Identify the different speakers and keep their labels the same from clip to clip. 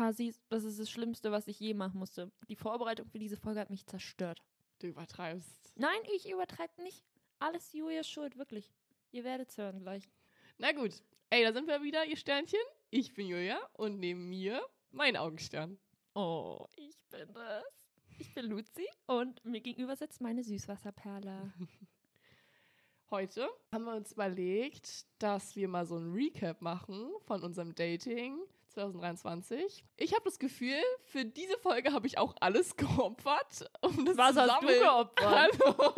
Speaker 1: quasi, das ist das Schlimmste, was ich je machen musste. Die Vorbereitung für diese Folge hat mich zerstört.
Speaker 2: Du übertreibst.
Speaker 1: Nein, ich übertreibe nicht. Alles Julias Schuld, wirklich. Ihr werdet es hören gleich.
Speaker 2: Na gut. Ey, da sind wir wieder, ihr Sternchen. Ich bin Julia und neben mir mein Augenstern.
Speaker 1: Oh, ich bin das. Ich bin Luzi und mir gegenüber sitzt meine Süßwasserperle.
Speaker 2: Heute haben wir uns überlegt, dass wir mal so ein Recap machen von unserem Dating 2023. Ich habe das Gefühl, für diese Folge habe ich auch alles geopfert. Um das
Speaker 1: Was
Speaker 2: zu
Speaker 1: hast du geopfert?
Speaker 2: Hallo.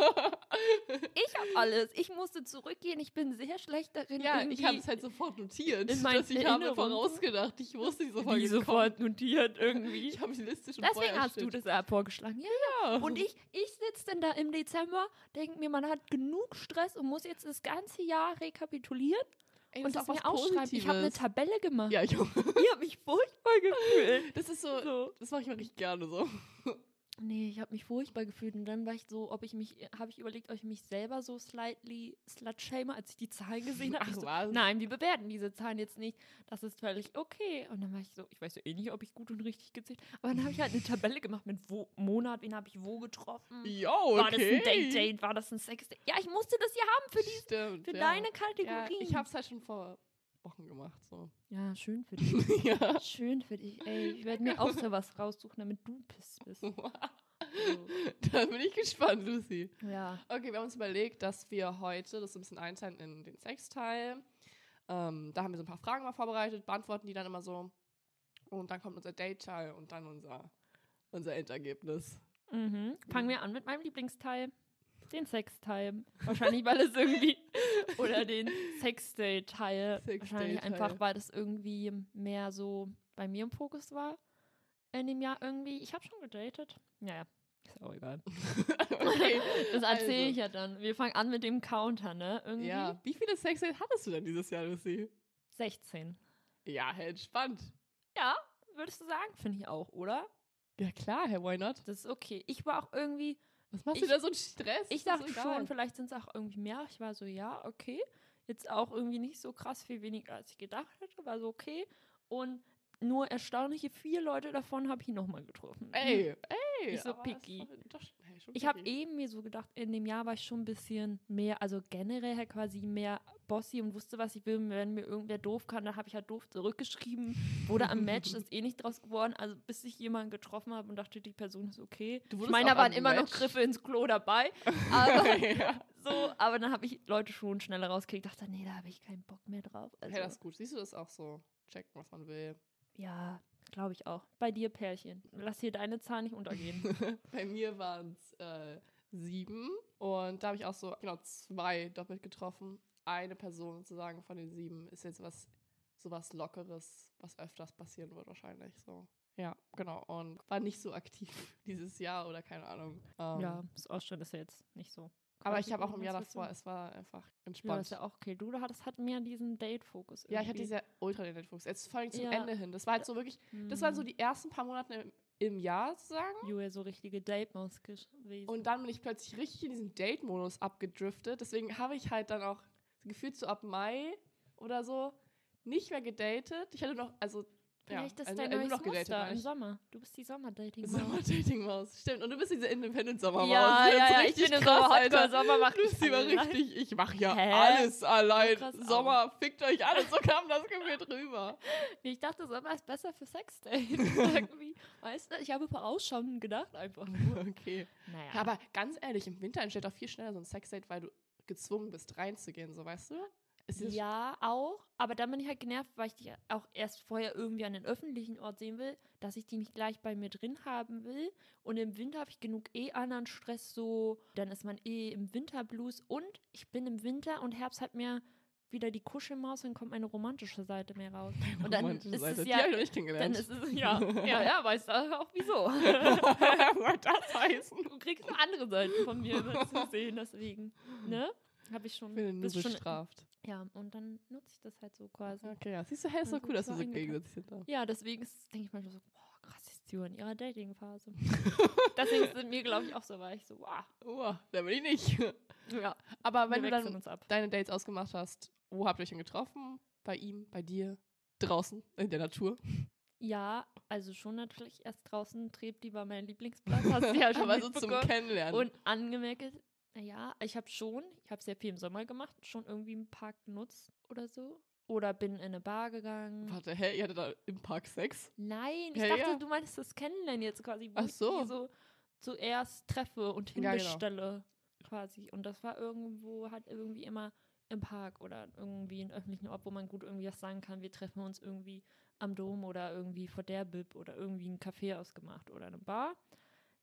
Speaker 1: Ich habe alles. Ich musste zurückgehen. Ich bin sehr schlecht darin.
Speaker 2: ja, ich habe es halt sofort notiert.
Speaker 1: in
Speaker 2: dass ich habe
Speaker 1: Erinnerungen-
Speaker 2: vorausgedacht. Ich wusste, diese Folge kommt.
Speaker 1: sofort notiert irgendwie.
Speaker 2: Ich habe die Liste schon
Speaker 1: Deswegen hast du das vorgeschlagen. Ja,
Speaker 2: Ja.
Speaker 1: Und ich, ich sitze dann da im Dezember, denke mir, man hat genug Stress und muss jetzt das ganze Jahr rekapitulieren
Speaker 2: Ey,
Speaker 1: und
Speaker 2: auch was
Speaker 1: aufschreiben. Ich habe eine. Tabelle gemacht.
Speaker 2: Ja, ich auch.
Speaker 1: Ich habe mich furchtbar gefühlt.
Speaker 2: Das ist so,
Speaker 1: So.
Speaker 2: das mache ich mal richtig gerne so.
Speaker 1: Nee, ich habe mich furchtbar gefühlt und dann war ich so, ob ich mich, habe ich überlegt, ob ich mich selber so slightly slut-shame, als ich die Zahlen gesehen habe.
Speaker 2: Ach,
Speaker 1: so,
Speaker 2: was?
Speaker 1: Nein, wir bewerten diese Zahlen jetzt nicht. Das ist völlig okay. Und dann war ich so, ich weiß ja eh nicht, ob ich gut und richtig gezählt Aber dann habe ich halt eine Tabelle gemacht mit wo, Monat, wen habe ich wo getroffen.
Speaker 2: Jo,
Speaker 1: War das
Speaker 2: okay.
Speaker 1: ein Date-Date? War das ein Sex-Date? Ja, ich musste das ja haben für, die,
Speaker 2: Stimmt,
Speaker 1: für
Speaker 2: ja.
Speaker 1: deine
Speaker 2: Ja,
Speaker 1: Kategorie.
Speaker 2: ich habe es halt schon vor Wochen gemacht. So.
Speaker 1: Ja, schön für dich.
Speaker 2: ja.
Speaker 1: schön für dich. Ey, ich werde mir auch so was raussuchen, damit du pisst bist. So.
Speaker 2: da bin ich gespannt, Lucy.
Speaker 1: Ja.
Speaker 2: Okay, wir haben uns überlegt, dass wir heute das ein bisschen einteilen in den Sexteil. Ähm, da haben wir so ein paar Fragen mal vorbereitet, beantworten die dann immer so. Und dann kommt unser Date-Teil und dann unser, unser Endergebnis.
Speaker 1: Mhm. Fangen wir an mit meinem Lieblingsteil. Den Sexteil. Wahrscheinlich, weil es irgendwie. Oder den Sexdate-Teil.
Speaker 2: Sexdate-Teil.
Speaker 1: Wahrscheinlich einfach, weil das irgendwie mehr so bei mir im Fokus war. In dem Jahr irgendwie. Ich habe schon gedatet. Naja, ist auch egal.
Speaker 2: okay.
Speaker 1: Das erzähle
Speaker 2: also.
Speaker 1: ich ja dann. Wir fangen an mit dem Counter, ne? Irgendwie.
Speaker 2: Ja. Wie viele Sexdates hattest du denn dieses Jahr, Lucy?
Speaker 1: 16.
Speaker 2: Ja, hey, entspannt.
Speaker 1: Ja, würdest du sagen? Finde ich auch, oder?
Speaker 2: Ja, klar, hey, why not?
Speaker 1: Das ist okay. Ich war auch irgendwie.
Speaker 2: Was machst
Speaker 1: Ich-
Speaker 2: du da so einen Stress?
Speaker 1: Ich dachte schon, vielleicht sind es auch irgendwie mehr. Ich war so, ja, okay. Jetzt auch irgendwie nicht so krass viel weniger, als ich gedacht hätte. War so okay. Und nur erstaunliche vier Leute davon habe ich nochmal getroffen.
Speaker 2: Ey, ey.
Speaker 1: Nicht so
Speaker 2: ist
Speaker 1: picky.
Speaker 2: Doch, hey,
Speaker 1: Ich habe eben mir so gedacht, in dem Jahr war ich schon ein bisschen mehr, also generell halt quasi mehr bossy und wusste, was ich will. Wenn mir irgendwer doof kann, dann habe ich halt doof zurückgeschrieben. Wurde am Match, ist eh nicht draus geworden. Also bis ich jemanden getroffen habe und dachte, die Person ist okay. Ich meine, da waren immer noch
Speaker 2: Match?
Speaker 1: Griffe ins Klo dabei. Aber
Speaker 2: ja.
Speaker 1: so, aber dann habe ich Leute schon schneller rausgekriegt. Dachte, nee, da habe ich keinen Bock mehr drauf. Also,
Speaker 2: Hey, das ist gut. Siehst du das auch so? Checken, was man will.
Speaker 1: ja, glaube ich auch. Bei dir, Pärchen. Lass hier deine Zahl nicht untergehen.
Speaker 2: Bei mir waren es äh, sieben. Und da habe ich auch so, genau, zwei doppelt getroffen. Eine Person sozusagen von den sieben ist jetzt was, sowas Lockeres, was öfters passieren wird wahrscheinlich. So. Ja, genau. Und war nicht so aktiv dieses Jahr oder keine Ahnung. Ähm,
Speaker 1: ja, das Ausstand ist ja jetzt nicht so.
Speaker 2: Aber ich habe auch im Jahr
Speaker 1: irgendwas
Speaker 2: davor, es war einfach
Speaker 1: Ja,
Speaker 2: entspannt.
Speaker 1: das ist ja auch okay. Du hattest halt mehr diesen Date-Fokus.
Speaker 2: Ja, ich hatte
Speaker 1: irgendwie.
Speaker 2: diese ultra den Fokus. Jetzt vor allem zum
Speaker 1: Ja.
Speaker 2: Ende hin. Das war halt so wirklich, das waren so
Speaker 1: Mhm.
Speaker 2: die ersten paar Monate im, im Jahr sozusagen.
Speaker 1: Julia, so richtige Date-Maus gewesen.
Speaker 2: Und dann bin ich plötzlich richtig in diesen Date-Modus abgedriftet. Deswegen habe ich halt dann auch gefühlt so ab Mai oder so nicht mehr gedatet. Ich hatte noch, also
Speaker 1: Vielleicht
Speaker 2: ja,
Speaker 1: ist
Speaker 2: also,
Speaker 1: dein neues
Speaker 2: noch.
Speaker 1: Muster im. Sommer. Du bist die Sommer-Dating-Maus.
Speaker 2: Sommer-Dating-Maus. Stimmt. Und du bist diese Independent-Sommer-Maus.
Speaker 1: Ja, ja, ja, ich bin
Speaker 2: krass,
Speaker 1: Sommer
Speaker 2: Alter.
Speaker 1: Sommer macht
Speaker 2: Lucy war
Speaker 1: allein.
Speaker 2: richtig, ich mache ja
Speaker 1: Hä?
Speaker 2: alles allein.
Speaker 1: krass.
Speaker 2: Sommer, fickt euch alles. So kam das Gefühl drüber.
Speaker 1: Nee, Ich dachte, Sommer ist besser für Sexdate. Irgendwie. Weißt du, ich habe vorausschauend gedacht einfach.
Speaker 2: Okay.
Speaker 1: Naja.
Speaker 2: Ja, aber ganz ehrlich, im Winter entsteht auch viel schneller so ein Sexdate, weil du gezwungen bist, reinzugehen, so weißt du?
Speaker 1: Ja, auch. Aber dann bin ich halt genervt, weil ich die auch erst vorher irgendwie an den öffentlichen Ort sehen will, dass ich die nicht gleich bei mir drin haben will. Und im Winter habe ich genug eh anderen Stress, so. Dann ist man eh im Winterblues. Und ich bin im Winter und Herbst hat mir wieder die Kuschelmaus und kommt meine romantische Seite mehr raus. Und dann ist
Speaker 2: Seite.
Speaker 1: es
Speaker 2: Die
Speaker 1: ja.
Speaker 2: hab ich nicht
Speaker 1: Dann
Speaker 2: kennengelernt.
Speaker 1: ist es ja. Ja, ja, weißt du auch wieso.
Speaker 2: Was das heißen?
Speaker 1: Du kriegst andere Seiten von mir zu sehen, deswegen. Ne? Habe ich schon.
Speaker 2: Bin
Speaker 1: bist schon
Speaker 2: bestraft.
Speaker 1: ja, und dann nutze ich das halt so quasi.
Speaker 2: Okay, ja. Siehst du, hey, ist doch cool, dass du
Speaker 1: so
Speaker 2: gegensätzlich sind.
Speaker 1: Ja, deswegen denke ich manchmal so, boah, krass, ist die in ihrer Dating-Phase. deswegen sind mir, glaube ich, auch so, war ich so, wow.
Speaker 2: Oh, da bin ich nicht.
Speaker 1: Ja,
Speaker 2: Aber wenn
Speaker 1: wir
Speaker 2: du dann deine Dates ausgemacht hast, wo habt ihr euch denn getroffen? Bei ihm, bei dir, draußen, in der Natur?
Speaker 1: Ja, also schon natürlich erst draußen Trepti war mein Lieblingsplatz, hast du ja schon
Speaker 2: aber so zum. Kennenlernen.
Speaker 1: Und angemerkt, naja, ich habe schon, ich habe sehr viel im Sommer gemacht, schon irgendwie einen Park genutzt oder so. Oder bin in eine Bar gegangen.
Speaker 2: Warte, hä, ihr hattet da im Park Sex?
Speaker 1: Nein, ich
Speaker 2: Ja,
Speaker 1: dachte,
Speaker 2: ja.
Speaker 1: du meinst das Kennenlernen jetzt quasi, wo
Speaker 2: Ach
Speaker 1: ich
Speaker 2: so.
Speaker 1: die so zuerst treffe und
Speaker 2: Ja, genau.
Speaker 1: hinbestelle quasi. Und das war irgendwo halt irgendwie immer im Park oder irgendwie in öffentlichen Ort, wo man gut irgendwie was sagen kann, wir treffen uns irgendwie am Dom oder irgendwie vor der Bib oder irgendwie ein Café ausgemacht oder eine Bar.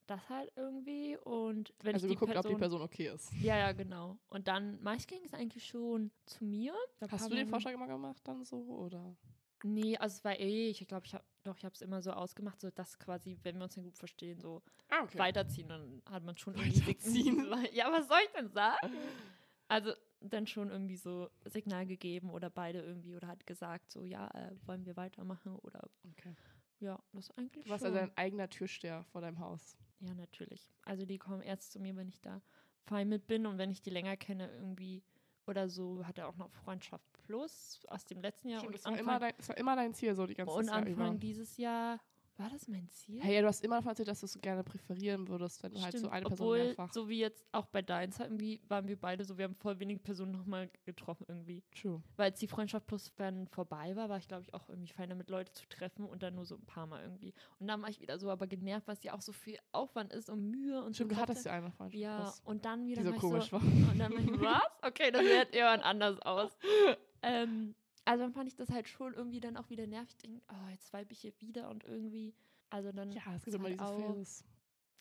Speaker 1: Das halt irgendwie und wenn
Speaker 2: also
Speaker 1: ich die
Speaker 2: geguckt, ob die
Speaker 1: Person,
Speaker 2: Person okay ist.
Speaker 1: ja, ja, genau. Und dann, meist ging es eigentlich schon zu mir. Da
Speaker 2: Hast du den Vorschlag immer gemacht dann so, oder?
Speaker 1: Nee, also es war eh, ich glaube, ich habe doch, ich habe es immer so ausgemacht, so dass quasi, wenn wir uns dann gut verstehen, so
Speaker 2: Ah, okay.
Speaker 1: weiterziehen, dann hat man schon irgendwie
Speaker 2: Weiterziehen.
Speaker 1: Ja, was soll ich denn sagen? Also dann schon irgendwie so Signal gegeben oder beide irgendwie oder hat gesagt, so ja, äh, wollen wir weitermachen oder
Speaker 2: okay.
Speaker 1: ja, das eigentlich
Speaker 2: Du warst
Speaker 1: schon.
Speaker 2: also dein eigener Türsteher vor deinem Haus.
Speaker 1: Ja, natürlich. Also die kommen erst zu mir, wenn ich da fein mit bin und wenn ich die länger kenne irgendwie oder so, hat er auch noch Freundschaft Plus aus dem letzten Jahr
Speaker 2: Stimmt,
Speaker 1: und
Speaker 2: das, war
Speaker 1: Anfang,
Speaker 2: immer dein, das war immer dein Ziel, so die ganze
Speaker 1: und
Speaker 2: Jahr
Speaker 1: Anfang
Speaker 2: über.
Speaker 1: dieses Jahr war das mein Ziel?
Speaker 2: Hey, ja, du hast immer davon erzählt, dass du es gerne präferieren würdest, wenn du halt so
Speaker 1: Stimmt,
Speaker 2: eine Person
Speaker 1: obwohl,
Speaker 2: mehrfach.
Speaker 1: so wie jetzt auch bei Deins halt irgendwie, waren wir beide so, wir haben voll wenige Personen nochmal getroffen irgendwie.
Speaker 2: True.
Speaker 1: Weil als die Freundschaft plus dann vorbei war, war ich glaube ich auch irgendwie fein damit, Leute zu treffen und dann nur so ein paar Mal irgendwie. Und dann war ich wieder so aber genervt, was ja auch so viel Aufwand ist und Mühe und
Speaker 2: Stimmt,
Speaker 1: so
Speaker 2: du hattest ja eine Freundschaft.
Speaker 1: Ja,
Speaker 2: was-
Speaker 1: und dann wieder
Speaker 2: die so komisch
Speaker 1: so,
Speaker 2: war.
Speaker 1: und dann war ich, was? Okay, das sieht irgendwann anders aus. Ähm, also dann fand ich das halt schon irgendwie dann auch wieder nervig. Ich denk, oh, jetzt vibe ich hier wieder und irgendwie, also dann
Speaker 2: Ja, es gibt immer
Speaker 1: halt
Speaker 2: diese Phases.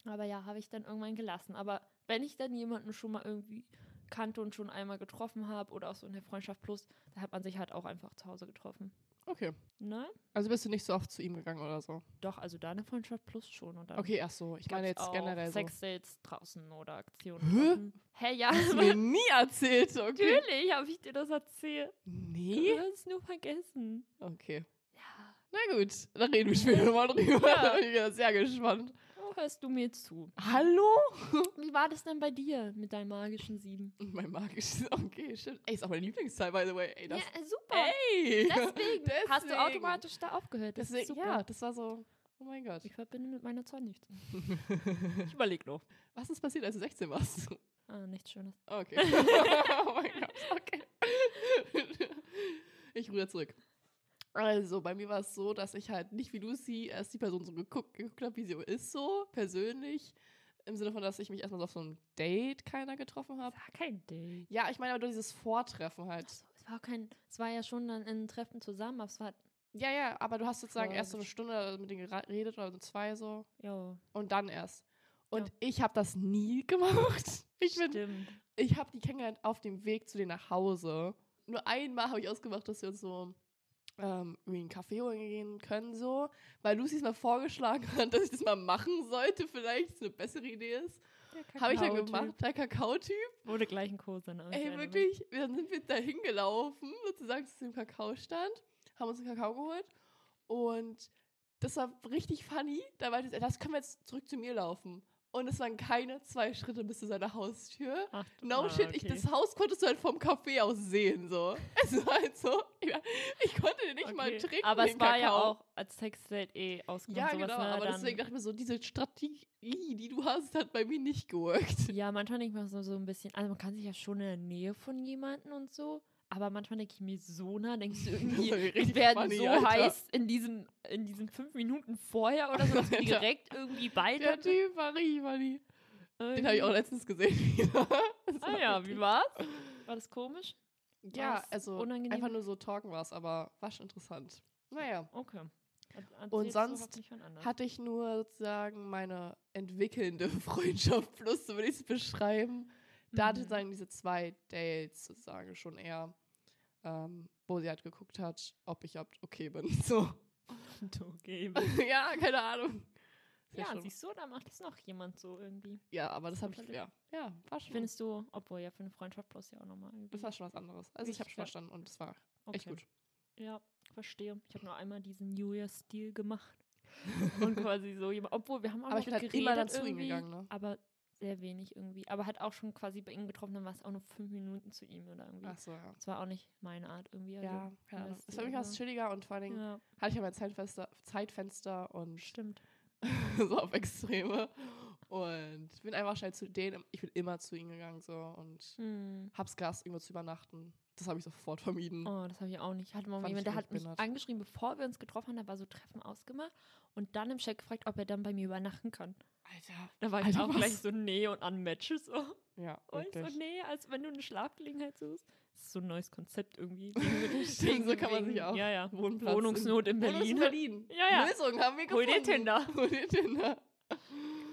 Speaker 1: aber ja, habe ich dann irgendwann gelassen. Aber wenn ich dann jemanden schon mal irgendwie kannte und schon einmal getroffen habe oder auch so in der Freundschaft plus, da hat man sich halt auch einfach zu Hause getroffen.
Speaker 2: Okay.
Speaker 1: Ne?
Speaker 2: Also bist du nicht so oft zu ihm gegangen oder so?
Speaker 1: Doch, also da eine Freundschaft plus schon. Und
Speaker 2: Okay, ach so. Ich meine jetzt generell so.
Speaker 1: Sexdates draußen oder Aktionen.
Speaker 2: Hä?
Speaker 1: Hä, ja,
Speaker 2: Hast du mir nie erzählt, okay?
Speaker 1: natürlich habe ich dir das erzählt.
Speaker 2: Nee?
Speaker 1: Nur vergessen.
Speaker 2: Okay.
Speaker 1: Ja.
Speaker 2: Na gut, dann reden wir später mal drüber.
Speaker 1: Ja.
Speaker 2: Bin ich ja sehr gespannt.
Speaker 1: Oh, hörst du mir zu?
Speaker 2: Hallo?
Speaker 1: Wie war das denn bei dir mit deinen magischen Sieben?
Speaker 2: Mein magisches, okay, stimmt. Ey, ist auch mein Lieblingsteil, by the way. Ey, das,
Speaker 1: ja, super.
Speaker 2: ey!
Speaker 1: Deswegen, hast du
Speaker 2: Deswegen.
Speaker 1: automatisch da aufgehört. Das
Speaker 2: Deswegen,
Speaker 1: ist super.
Speaker 2: ja, das war so, oh mein Gott.
Speaker 1: Ich verbinde mit meiner Zahl nichts. Ich überlege noch.
Speaker 2: Was ist passiert, als du 16 warst?
Speaker 1: Ah, nichts Schönes.
Speaker 2: Okay. oh mein Gott, okay. Ich ruder zurück. Also, bei mir war es so, dass ich halt nicht wie Lucy erst die Person so geguckt, geguckt habe, wie sie ist, so persönlich. Im Sinne von, dass ich mich erstmal so auf so ein Date keiner getroffen habe.
Speaker 1: war kein Date.
Speaker 2: Ja, ich meine aber nur dieses Vortreffen halt.
Speaker 1: Achso, es war auch kein, es war ja schon dann ein Treffen zusammen, aber es war,
Speaker 2: Ja, ja, aber du hast sozusagen erst so eine Stunde mit denen geredet oder so zwei so
Speaker 1: ja,
Speaker 2: und dann erst. Und
Speaker 1: Ja.
Speaker 2: ich habe das nie gemacht. Ich bin
Speaker 1: stimmt.
Speaker 2: ich habe die kennengelernt auf dem Weg zu denen nach Hause. Nur einmal habe ich ausgemacht, dass wir uns so ähm, irgendwie einen Kaffee holen gehen können, so. Weil Lucy es mal vorgeschlagen hat, dass ich das mal machen sollte, vielleicht es eine bessere Idee ist. Habe ich dann gemacht, der Kakaotyp.
Speaker 1: Wurde gleich ein Kurs dann. aber ich
Speaker 2: Ey, wirklich, dann sind wir da hingelaufen, sozusagen zu dem Kakaostand, haben uns einen Kakao geholt und das war richtig funny. Da war das, das können wir jetzt zurück zu mir laufen. Und es waren keine zwei Schritte bis zu seiner Haustür.
Speaker 1: Ach,
Speaker 2: No
Speaker 1: ah,
Speaker 2: shit, ich,
Speaker 1: okay.
Speaker 2: das Haus konntest du halt vom Café aus sehen, so. Es war halt so, ich, ich konnte nicht mal
Speaker 1: Okay.
Speaker 2: trinken.
Speaker 1: Aber
Speaker 2: den
Speaker 1: es war ja
Speaker 2: Kakao.
Speaker 1: auch als Textdate eh ausgemacht.
Speaker 2: Ja,
Speaker 1: sowas,
Speaker 2: genau,
Speaker 1: ne,
Speaker 2: aber
Speaker 1: dann,
Speaker 2: deswegen dachte ich mir so, diese Strategie, die du hast, hat bei mir nicht geworkt.
Speaker 1: Ja, manchmal denke ich mir so, so ein bisschen, also man kann sich ja schon in der Nähe von jemandem und so, aber manchmal denke ich mir so nah, denkst du irgendwie,
Speaker 2: richtig
Speaker 1: werden
Speaker 2: funny,
Speaker 1: so
Speaker 2: Alter.
Speaker 1: heiß in diesen, in diesen fünf Minuten vorher oder so, dass
Speaker 2: Alter.
Speaker 1: direkt irgendwie beide.
Speaker 2: Der Typ war richtig funny. Den
Speaker 1: irgendwie-
Speaker 2: habe ich auch letztens gesehen. wieder.
Speaker 1: Ah ja, wie war's? War das komisch?
Speaker 2: Ja,
Speaker 1: War's
Speaker 2: also
Speaker 1: unangenehm?
Speaker 2: einfach nur so talken war es, aber war schon interessant. Naja,
Speaker 1: Okay. Er- erzählst
Speaker 2: Und sonst hatte ich nur sozusagen meine entwickelnde Freundschaft plus, so würde ich es beschreiben. Da hatte
Speaker 1: Mhm.
Speaker 2: sozusagen diese zwei Dates sozusagen schon eher, ähm, wo sie halt geguckt hat, ob ich okay bin. So.
Speaker 1: okay.
Speaker 2: ja, keine Ahnung. Ist
Speaker 1: Ja,
Speaker 2: schon-
Speaker 1: siehst du, da macht es noch jemand so irgendwie.
Speaker 2: ja, aber das habe ich,
Speaker 1: Unterschied.
Speaker 2: ja, ja, war schon,
Speaker 1: Findest du, obwohl ja für eine Freundschaft plus ja auch nochmal.
Speaker 2: das war schon was anderes. Also ich habe
Speaker 1: Ich-
Speaker 2: schon
Speaker 1: ja.
Speaker 2: verstanden und es war
Speaker 1: okay.
Speaker 2: echt gut.
Speaker 1: Ja, verstehe. Ich habe nur einmal diesen New Year-Stil gemacht. Und quasi so jemand, obwohl wir haben auch
Speaker 2: Aber ich bin halt
Speaker 1: geredet
Speaker 2: immer dann zu ihm gegangen, ne?
Speaker 1: Aber sehr wenig irgendwie. Aber hat auch schon quasi bei ihm getroffen, dann war es auch nur fünf Minuten zu ihm oder irgendwie.
Speaker 2: Ach so, ja.
Speaker 1: Das war auch nicht meine Art irgendwie. Also,
Speaker 2: Ja, ja. Das
Speaker 1: die
Speaker 2: war mich was
Speaker 1: aber.
Speaker 2: chilliger und vor allen Dingen
Speaker 1: ja,
Speaker 2: hatte ich ja mein Zeitfenster, Zeitfenster und
Speaker 1: stimmt.
Speaker 2: so auf Extreme. Und bin einfach schnell zu denen, ich bin immer zu ihnen gegangen so und
Speaker 1: Hm.
Speaker 2: hab's gehasst, irgendwo zu übernachten. Das habe ich sofort vermieden.
Speaker 1: Oh, das habe ich auch nicht. Ich hatte mal jemand,
Speaker 2: ich
Speaker 1: der hat mich
Speaker 2: behindert.
Speaker 1: angeschrieben, bevor wir uns getroffen haben, da war so Treffen ausgemacht und dann im Chat gefragt, ob er dann bei mir übernachten kann.
Speaker 2: Alter.
Speaker 1: Da war ich
Speaker 2: Alter,
Speaker 1: auch
Speaker 2: was?
Speaker 1: gleich so, nee, und an Matches so.
Speaker 2: Ja,
Speaker 1: Und ich so, nee, als wenn du eine Schlafgelegenheit suchst. Das ist so ein neues Konzept irgendwie.
Speaker 2: Stimmt, so kann man sich auch
Speaker 1: Ja, ja.
Speaker 2: Wohnplatz
Speaker 1: Wohnungsnot in
Speaker 2: Wohnungs-
Speaker 1: Berlin.
Speaker 2: Berlin.
Speaker 1: Ja, ja.
Speaker 2: Lösung haben wir
Speaker 1: Hol
Speaker 2: gefunden.
Speaker 1: dir Tinder.
Speaker 2: Hol dir Tinder.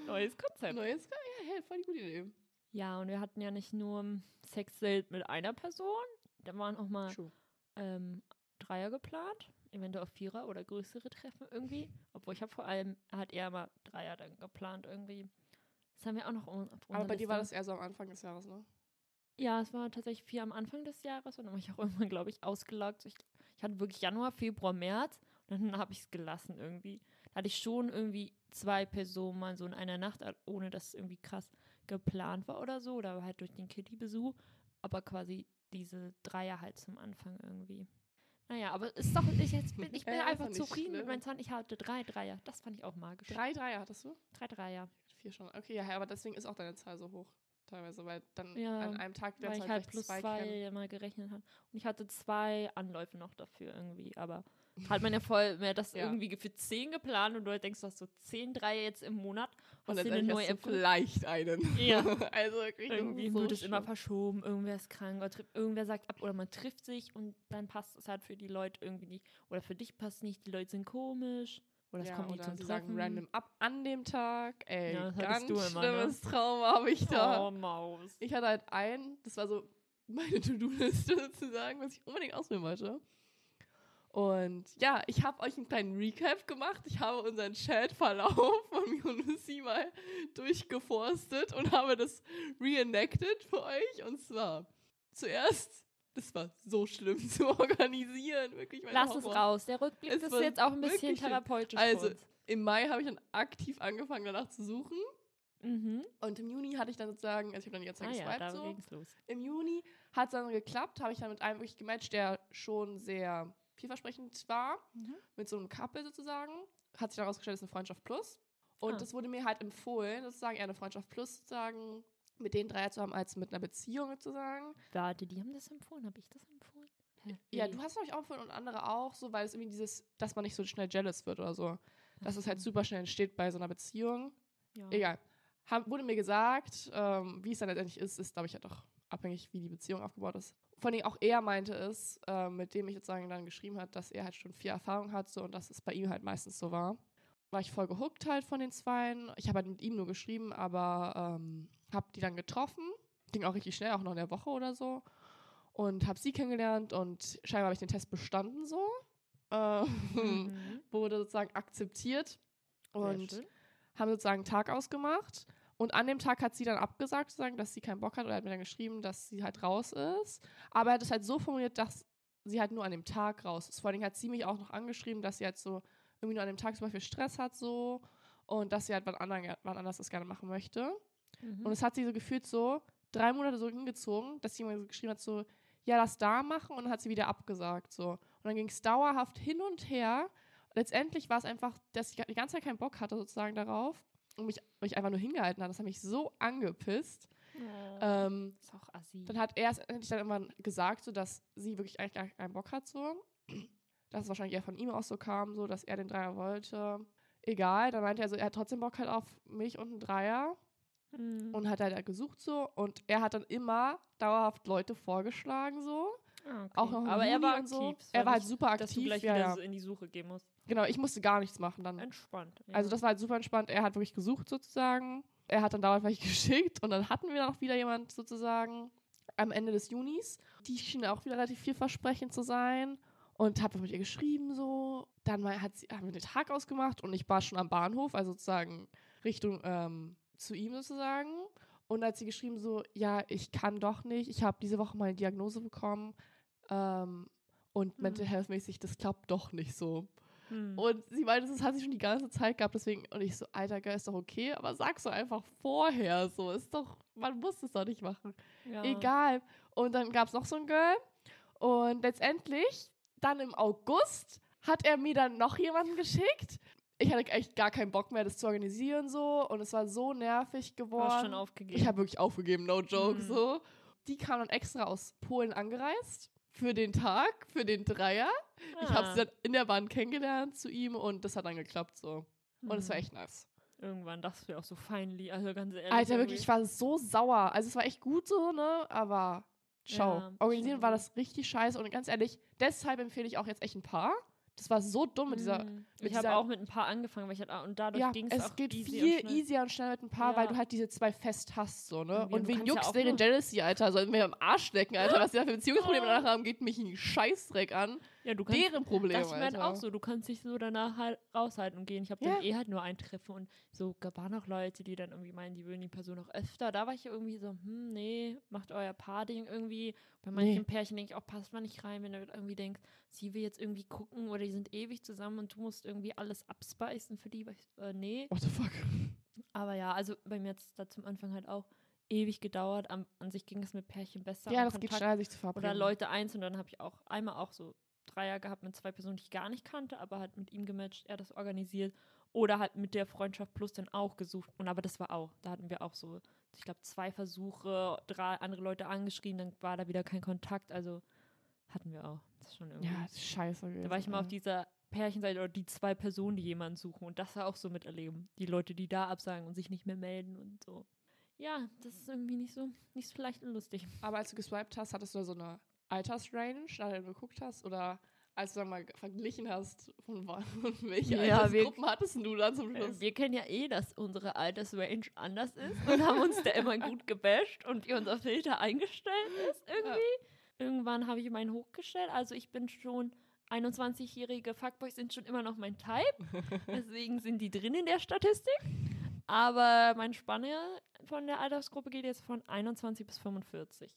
Speaker 1: Neues Konzept.
Speaker 2: Neues, ja, hey, voll die gute Idee.
Speaker 1: Ja, und wir hatten ja nicht nur Sex-Date mit einer Person. Da waren auch mal ähm, Dreier geplant. Eventuell auch Vierer oder größere Treffen irgendwie. Obwohl ich habe vor allem, hat er mal Dreier dann geplant irgendwie. Das haben wir auch noch auf
Speaker 2: Aber bei dir war das eher so am Anfang des Jahres, ne?
Speaker 1: Ja, es war tatsächlich vier am Anfang des Jahres und dann war ich auch irgendwann, glaube ich, ausgelagt. Ich, ich hatte wirklich Januar, Februar, März und dann habe ich es gelassen irgendwie. Da hatte ich schon irgendwie zwei Personen mal so in einer Nacht, ohne dass es irgendwie krass geplant war oder so, oder halt durch den Kitty-Besuch, aber quasi diese Dreier halt zum Anfang irgendwie. Naja, aber ist doch, ich, jetzt bin, ich bin
Speaker 2: Ja,
Speaker 1: einfach zufrieden mit meinen Zahlen. Ich hatte drei Dreier. Das fand ich auch magisch.
Speaker 2: Drei Dreier hattest du?
Speaker 1: drei Dreier.
Speaker 2: Vier schon. Okay, ja, aber deswegen ist auch deine Zahl so hoch. Teilweise, weil dann
Speaker 1: Ja,
Speaker 2: an einem Tag
Speaker 1: weil
Speaker 2: lernst
Speaker 1: ich halt
Speaker 2: vielleicht
Speaker 1: plus
Speaker 2: zwei
Speaker 1: zwei, mal gerechnet habe. Und ich hatte zwei Anläufe noch dafür irgendwie, aber hat man ja voll mehr das
Speaker 2: Ja.
Speaker 1: irgendwie für zehn geplant und du denkst, du hast so zehn Dreier jetzt im Monat,
Speaker 2: Und
Speaker 1: hast eine neue App
Speaker 2: vielleicht einen.
Speaker 1: Ja.
Speaker 2: also wirklich,
Speaker 1: Irgendwie
Speaker 2: so
Speaker 1: wird es immer verschoben, irgendwer ist krank oder irgendwer sagt ab oder man trifft sich und dann passt es halt für die Leute irgendwie nicht. Oder für dich passt nicht, die Leute sind komisch oder es
Speaker 2: ja,
Speaker 1: kommt
Speaker 2: oder
Speaker 1: zum Treffen.
Speaker 2: sagen random ab an dem Tag. Ey,
Speaker 1: Ja,
Speaker 2: ganz
Speaker 1: du immer, ne?
Speaker 2: schlimmes Trauma habe ich da.
Speaker 1: Oh, Maus.
Speaker 2: Ich hatte halt einen, das war so meine To-Do-Liste sozusagen, was ich unbedingt ausprobieren wollte. Und ja, ich habe euch einen kleinen Recap gemacht. Ich habe unseren Chatverlauf von Lucy mal durchgeforstet und habe das reenacted für euch. Und zwar zuerst, das war so schlimm zu organisieren, wirklich.
Speaker 1: Lass es
Speaker 2: Horror.
Speaker 1: raus. Der Rückblick
Speaker 2: Es
Speaker 1: ist jetzt auch ein bisschen therapeutisch
Speaker 2: Also. Im Mai habe ich dann aktiv angefangen, danach zu suchen.
Speaker 1: Mhm.
Speaker 2: Und im Juni hatte ich dann sozusagen, also ich habe dann jetzt
Speaker 1: Ah ja,
Speaker 2: geswiped
Speaker 1: da
Speaker 2: so.
Speaker 1: los.
Speaker 2: Im Juni hat es dann geklappt, habe ich dann mit einem wirklich gematcht, der schon sehr vielversprechend war,
Speaker 1: Mhm.
Speaker 2: mit so einem Couple sozusagen. Hat sich dann herausgestellt, es ist eine Freundschaft plus. Und
Speaker 1: Ah.
Speaker 2: das wurde mir halt empfohlen, sozusagen eher eine Freundschaft plus sozusagen, mit den Dreier zu haben, als mit einer Beziehung sozusagen.
Speaker 1: Warte, die haben das empfohlen. Habe ich das empfohlen? Hä?
Speaker 2: Ja, du hast, glaube ich, auch empfohlen und andere auch, so, weil es irgendwie dieses, dass man nicht so schnell jealous wird oder so. Dass es halt super schnell entsteht bei so einer Beziehung.
Speaker 1: Ja.
Speaker 2: Egal. Haben, wurde mir gesagt, ähm, wie es dann letztendlich ist, ist, glaube ich, halt auch abhängig, wie die Beziehung aufgebaut ist. Vor allem auch er meinte es, ähm, mit dem ich sozusagen dann geschrieben hat, dass er halt schon viel Erfahrung hat so, und dass es bei ihm halt meistens so war. War ich voll gehuckt halt von den Zweien. Ich habe halt mit ihm nur geschrieben, aber ähm, habe die dann getroffen. Ging auch richtig schnell, auch noch in der Woche oder so. Und habe sie kennengelernt und scheinbar habe ich den Test bestanden so. Ähm,
Speaker 1: Mhm.
Speaker 2: Wurde sozusagen akzeptiert. Und haben sozusagen einen Tag ausgemacht. Und an dem Tag hat sie dann abgesagt, sozusagen, dass sie keinen Bock hat oder hat mir dann geschrieben, dass sie halt raus ist. Aber er hat es halt so formuliert, dass sie halt nur an dem Tag raus ist. Vor allem hat sie mich auch noch angeschrieben, dass sie halt so irgendwie nur an dem Tag zum Beispiel Stress hat so und dass sie halt wann, anderen, wann anders das gerne machen möchte.
Speaker 1: Mhm.
Speaker 2: Und es hat sie so gefühlt so drei Monate so hingezogen, dass sie mir so geschrieben hat, so, ja, das da machen und dann hat sie wieder abgesagt. So. Und dann ging es dauerhaft hin und her. Letztendlich war es einfach, dass ich die ganze Zeit keinen Bock hatte, sozusagen darauf. Und mich, mich einfach nur hingehalten hat. Das hat mich so angepisst.
Speaker 1: oh,
Speaker 2: Ähm,
Speaker 1: ist auch assi.
Speaker 2: dann hat er es endlich dann irgendwann gesagt, so dass sie wirklich eigentlich gar keinen Bock hat, so. Dass es wahrscheinlich eher von ihm aus so kam, so, dass er den Dreier wollte. Egal, dann meinte er so, er hat trotzdem Bock halt auf mich und einen Dreier
Speaker 1: Mhm.
Speaker 2: und hat halt gesucht so und er hat dann immer dauerhaft Leute vorgeschlagen so,
Speaker 1: Ah, okay.
Speaker 2: auch noch
Speaker 1: Aber er
Speaker 2: Juli
Speaker 1: war aktiv.
Speaker 2: so. Er war halt super
Speaker 1: Dass du
Speaker 2: aktiv,
Speaker 1: gleich
Speaker 2: ja,
Speaker 1: wieder
Speaker 2: ja.
Speaker 1: so in die Suche gehen musst.
Speaker 2: Genau, ich musste gar nichts machen dann.
Speaker 1: Entspannt. Ja.
Speaker 2: Also das war halt super entspannt. Er hat wirklich gesucht sozusagen. Er hat dann dauernd welche geschickt und dann hatten wir dann auch wieder jemand sozusagen am Ende des Junis. Die schien auch wieder relativ vielversprechend zu sein und habe mit ihr geschrieben so. Dann mal hat sie, haben wir den Tag ausgemacht und ich war schon am Bahnhof, also sozusagen Richtung ähm, zu ihm sozusagen. Und da hat sie geschrieben so, ja, ich kann doch nicht. Ich habe diese Woche mal eine Diagnose bekommen ähm, und
Speaker 1: Mhm.
Speaker 2: Mental Health mäßig, das klappt doch nicht so.
Speaker 1: Hm.
Speaker 2: Und sie meinte, das hat sie schon die ganze Zeit gehabt, deswegen, und ich so, alter Girl, ist doch okay, aber sag's doch einfach vorher, so, ist doch, man muss es doch nicht machen.
Speaker 1: ja.
Speaker 2: Egal. Und dann gab's noch so ein Girl und letztendlich, dann im August, hat er mir dann noch jemanden geschickt. Ich hatte echt gar keinen Bock mehr, das zu organisieren, so, und es war so nervig
Speaker 1: Du hast
Speaker 2: geworden.
Speaker 1: schon aufgegeben.
Speaker 2: Ich habe wirklich aufgegeben, no joke,
Speaker 1: Mhm.
Speaker 2: so. Die kam dann extra aus Polen angereist für den Tag, für den Dreier. Ich habe
Speaker 1: Ah.
Speaker 2: sie dann in der Bahn kennengelernt zu ihm und das hat dann geklappt so. Und es war
Speaker 1: Hm.
Speaker 2: echt nice.
Speaker 1: Irgendwann dachte ich auch so finally, also ganz ehrlich.
Speaker 2: Alter,
Speaker 1: irgendwie.
Speaker 2: wirklich, ich war so sauer. Also es war echt gut so, ne? Aber ciao.
Speaker 1: Ja,
Speaker 2: Organisieren
Speaker 1: schon
Speaker 2: war das richtig scheiße und ganz ehrlich, deshalb empfehle ich auch jetzt echt ein Paar. Das war so dumm mit dieser.
Speaker 1: Hm.
Speaker 2: mit
Speaker 1: ich habe auch mit ein paar angefangen, weil ich halt, und dadurch
Speaker 2: Ja,
Speaker 1: ging es
Speaker 2: es
Speaker 1: auch
Speaker 2: geht
Speaker 1: easy
Speaker 2: viel
Speaker 1: und
Speaker 2: easier und schneller mit ein Paar, weil
Speaker 1: Ja.
Speaker 2: du halt diese zwei fest hast, so, ne?
Speaker 1: Irgendwie,
Speaker 2: Und
Speaker 1: und
Speaker 2: wen
Speaker 1: kannst ja
Speaker 2: deren Jealousy, Alter? Sollen wir am Arsch lecken, Alter? Was die da für Beziehungsprobleme
Speaker 1: Oh.
Speaker 2: danach haben, geht mich einen Scheißdreck an.
Speaker 1: Ja, du kannst
Speaker 2: Deren Problem,
Speaker 1: Das ist halt auch so. Du kannst dich so danach halt raushalten und gehen. Ich habe
Speaker 2: Ja.
Speaker 1: dann eh halt nur ein Treffen und so gab auch Leute, die dann irgendwie meinen, die würden die Person auch öfter. Da war ich irgendwie so, hm, nee, macht euer Paarding irgendwie. Bei manchen
Speaker 2: Nee.
Speaker 1: Pärchen denke ich auch, passt man nicht rein, wenn du irgendwie denkst, sie will jetzt irgendwie gucken oder die sind ewig zusammen und du musst irgendwie alles abspeisen für die. ich- Äh, nee.
Speaker 2: What the fuck?
Speaker 1: Aber ja, also bei mir hat es da zum Anfang halt auch ewig gedauert. Am, an sich ging es mit Pärchen besser.
Speaker 2: Ja, das geht
Speaker 1: Kontakt-
Speaker 2: schneller, sich zu verabreden.
Speaker 1: oder Leute eins und dann habe ich auch einmal auch so Dreier gehabt mit zwei Personen, die ich gar nicht kannte, aber halt mit ihm gematcht, er das organisiert. Oder halt mit der Freundschaft plus dann auch gesucht. Und aber das war auch, da hatten wir auch so, ich glaube, zwei Versuche, drei andere Leute angeschrieben, dann war da wieder kein Kontakt. Also hatten wir auch. Das ist schon irgendwie.
Speaker 2: Ja, das ist scheiße
Speaker 1: da war ich mal auf dieser Pärchenseite oder die zwei Personen, die jemanden suchen. Und das war auch so miterleben. Die Leute, die da absagen und sich nicht mehr melden und so. Ja, das ist irgendwie nicht so, nicht so leicht und lustig.
Speaker 2: Aber als du geswiped hast, hattest du da so eine Altersrange, der du geguckt hast? Oder als du dann mal verglichen hast, von, von welche
Speaker 1: Ja,
Speaker 2: Altersgruppen hattest du dann zum
Speaker 1: Äh,
Speaker 2: Schluss?
Speaker 1: Wir kennen ja eh, dass unsere Altersrange anders ist und haben uns da immer gut gebasht und wie unser Filter eingestellt ist irgendwie. Irgendwann habe ich meinen hochgestellt. Also ich bin schon 21-jährige Fuckboys sind schon immer noch mein Type. Deswegen sind die drin in der Statistik. Aber meine Spanne von der Altersgruppe geht jetzt von 21 bis 45.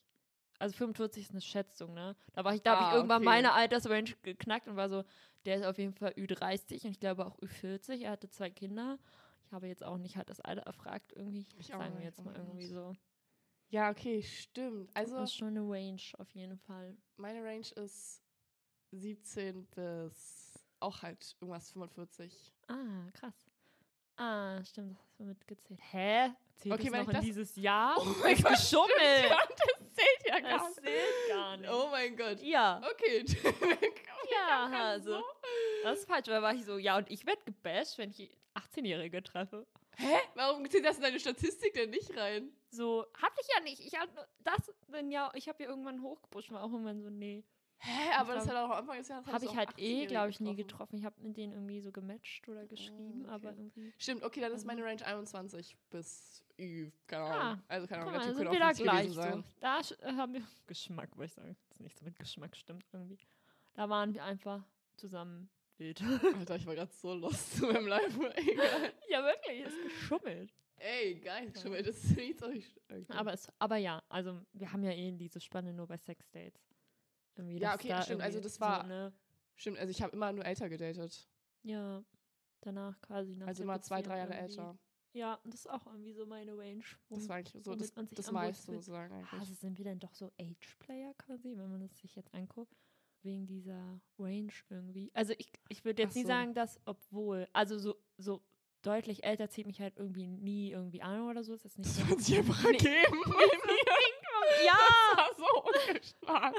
Speaker 1: Also 45 ist eine Schätzung, ne? Da war ich, da habe
Speaker 2: Ah,
Speaker 1: ich irgendwann
Speaker 2: okay.
Speaker 1: meine Altersrange geknackt und war so, der ist auf jeden Fall Ü30 und ich glaube auch Ü40. Er hatte zwei Kinder. Ich habe jetzt auch nicht halt das Alter erfragt, irgendwie.
Speaker 2: Ich
Speaker 1: sagen wir jetzt mal
Speaker 2: aber
Speaker 1: irgendwie so.
Speaker 2: Ja, okay, stimmt. Also,
Speaker 1: das ist schon eine Range auf jeden Fall.
Speaker 2: meine Range ist 17 bis auch halt irgendwas 45.
Speaker 1: Ah, krass. Ah, stimmt, das hast du mitgezählt. Hä? Zählt
Speaker 2: Okay,
Speaker 1: das noch
Speaker 2: ich
Speaker 1: in
Speaker 2: das-
Speaker 1: dieses Jahr?
Speaker 2: Oh mein Gott,
Speaker 1: geschummelt.
Speaker 2: Zählt ja gar
Speaker 1: Das zählt gar nicht.
Speaker 2: Oh mein Gott.
Speaker 1: Ja,
Speaker 2: Okay.
Speaker 1: ja, also.
Speaker 2: so.
Speaker 1: Das ist falsch, weil war ich so, ja, und ich werde gebasht, wenn ich 18-Jährige treffe.
Speaker 2: Hä? Warum zählt das in deine Statistik denn nicht rein?
Speaker 1: So, hab ich ja nicht. Ich hab das, dann ja, ich habe ja irgendwann hochgepusht, war auch irgendwann so, nee.
Speaker 2: Hä? Aber das
Speaker 1: glaub,
Speaker 2: hat auch am Anfang des Jahres.
Speaker 1: Habe ich halt eh,
Speaker 2: 18-Jährige
Speaker 1: glaube ich, nie
Speaker 2: getroffen.
Speaker 1: Ich habe mit denen irgendwie so gematcht oder geschrieben,
Speaker 2: okay.
Speaker 1: aber irgendwie.
Speaker 2: Stimmt, okay, dann ist
Speaker 1: Also-
Speaker 2: meine Range 21 bis Ü, keine
Speaker 1: Ah,
Speaker 2: Ahnung. also keine Ahnung,
Speaker 1: sind
Speaker 2: könnte auch
Speaker 1: da
Speaker 2: 50
Speaker 1: gleich
Speaker 2: sein.
Speaker 1: so. Da äh, haben wir Geschmack, würde ich sagen. Das nichts mit Geschmack stimmt irgendwie. Da waren wir einfach zusammen wild.
Speaker 2: Alter, ich war gerade so lost zu meinem Live. Egal.
Speaker 1: ja, wirklich, ist geschummelt.
Speaker 2: Ey, geil, schon mal, das ist nichts nicht. Okay.
Speaker 1: Aber, es, aber ja, also wir haben ja eh diese Spanne nur bei Sexdates. Irgendwie,
Speaker 2: Ja, okay, stimmt, also das war-
Speaker 1: So, ne,
Speaker 2: Stimmt, also ich habe immer nur älter gedatet.
Speaker 1: ja, danach quasi. Nach
Speaker 2: Also immer zwei, drei Jahre
Speaker 1: irgendwie.
Speaker 2: älter.
Speaker 1: Ja, und das ist auch irgendwie so meine Range.
Speaker 2: Das
Speaker 1: wom-
Speaker 2: war eigentlich so das,
Speaker 1: man sich
Speaker 2: das meiste sozusagen
Speaker 1: Ah,
Speaker 2: eigentlich.
Speaker 1: Also sind wir denn doch so Age-Player quasi, wenn man das sich jetzt anguckt? Wegen dieser Range irgendwie. Also ich, ich würde jetzt
Speaker 2: Ach
Speaker 1: nie
Speaker 2: so.
Speaker 1: sagen, dass, obwohl, also so, so deutlich älter zieht mich halt irgendwie nie irgendwie an oder so. Ist das nicht
Speaker 2: Das
Speaker 1: so?
Speaker 2: wird sich einfach
Speaker 1: Nee. Ja!
Speaker 2: Das war so ungespannt.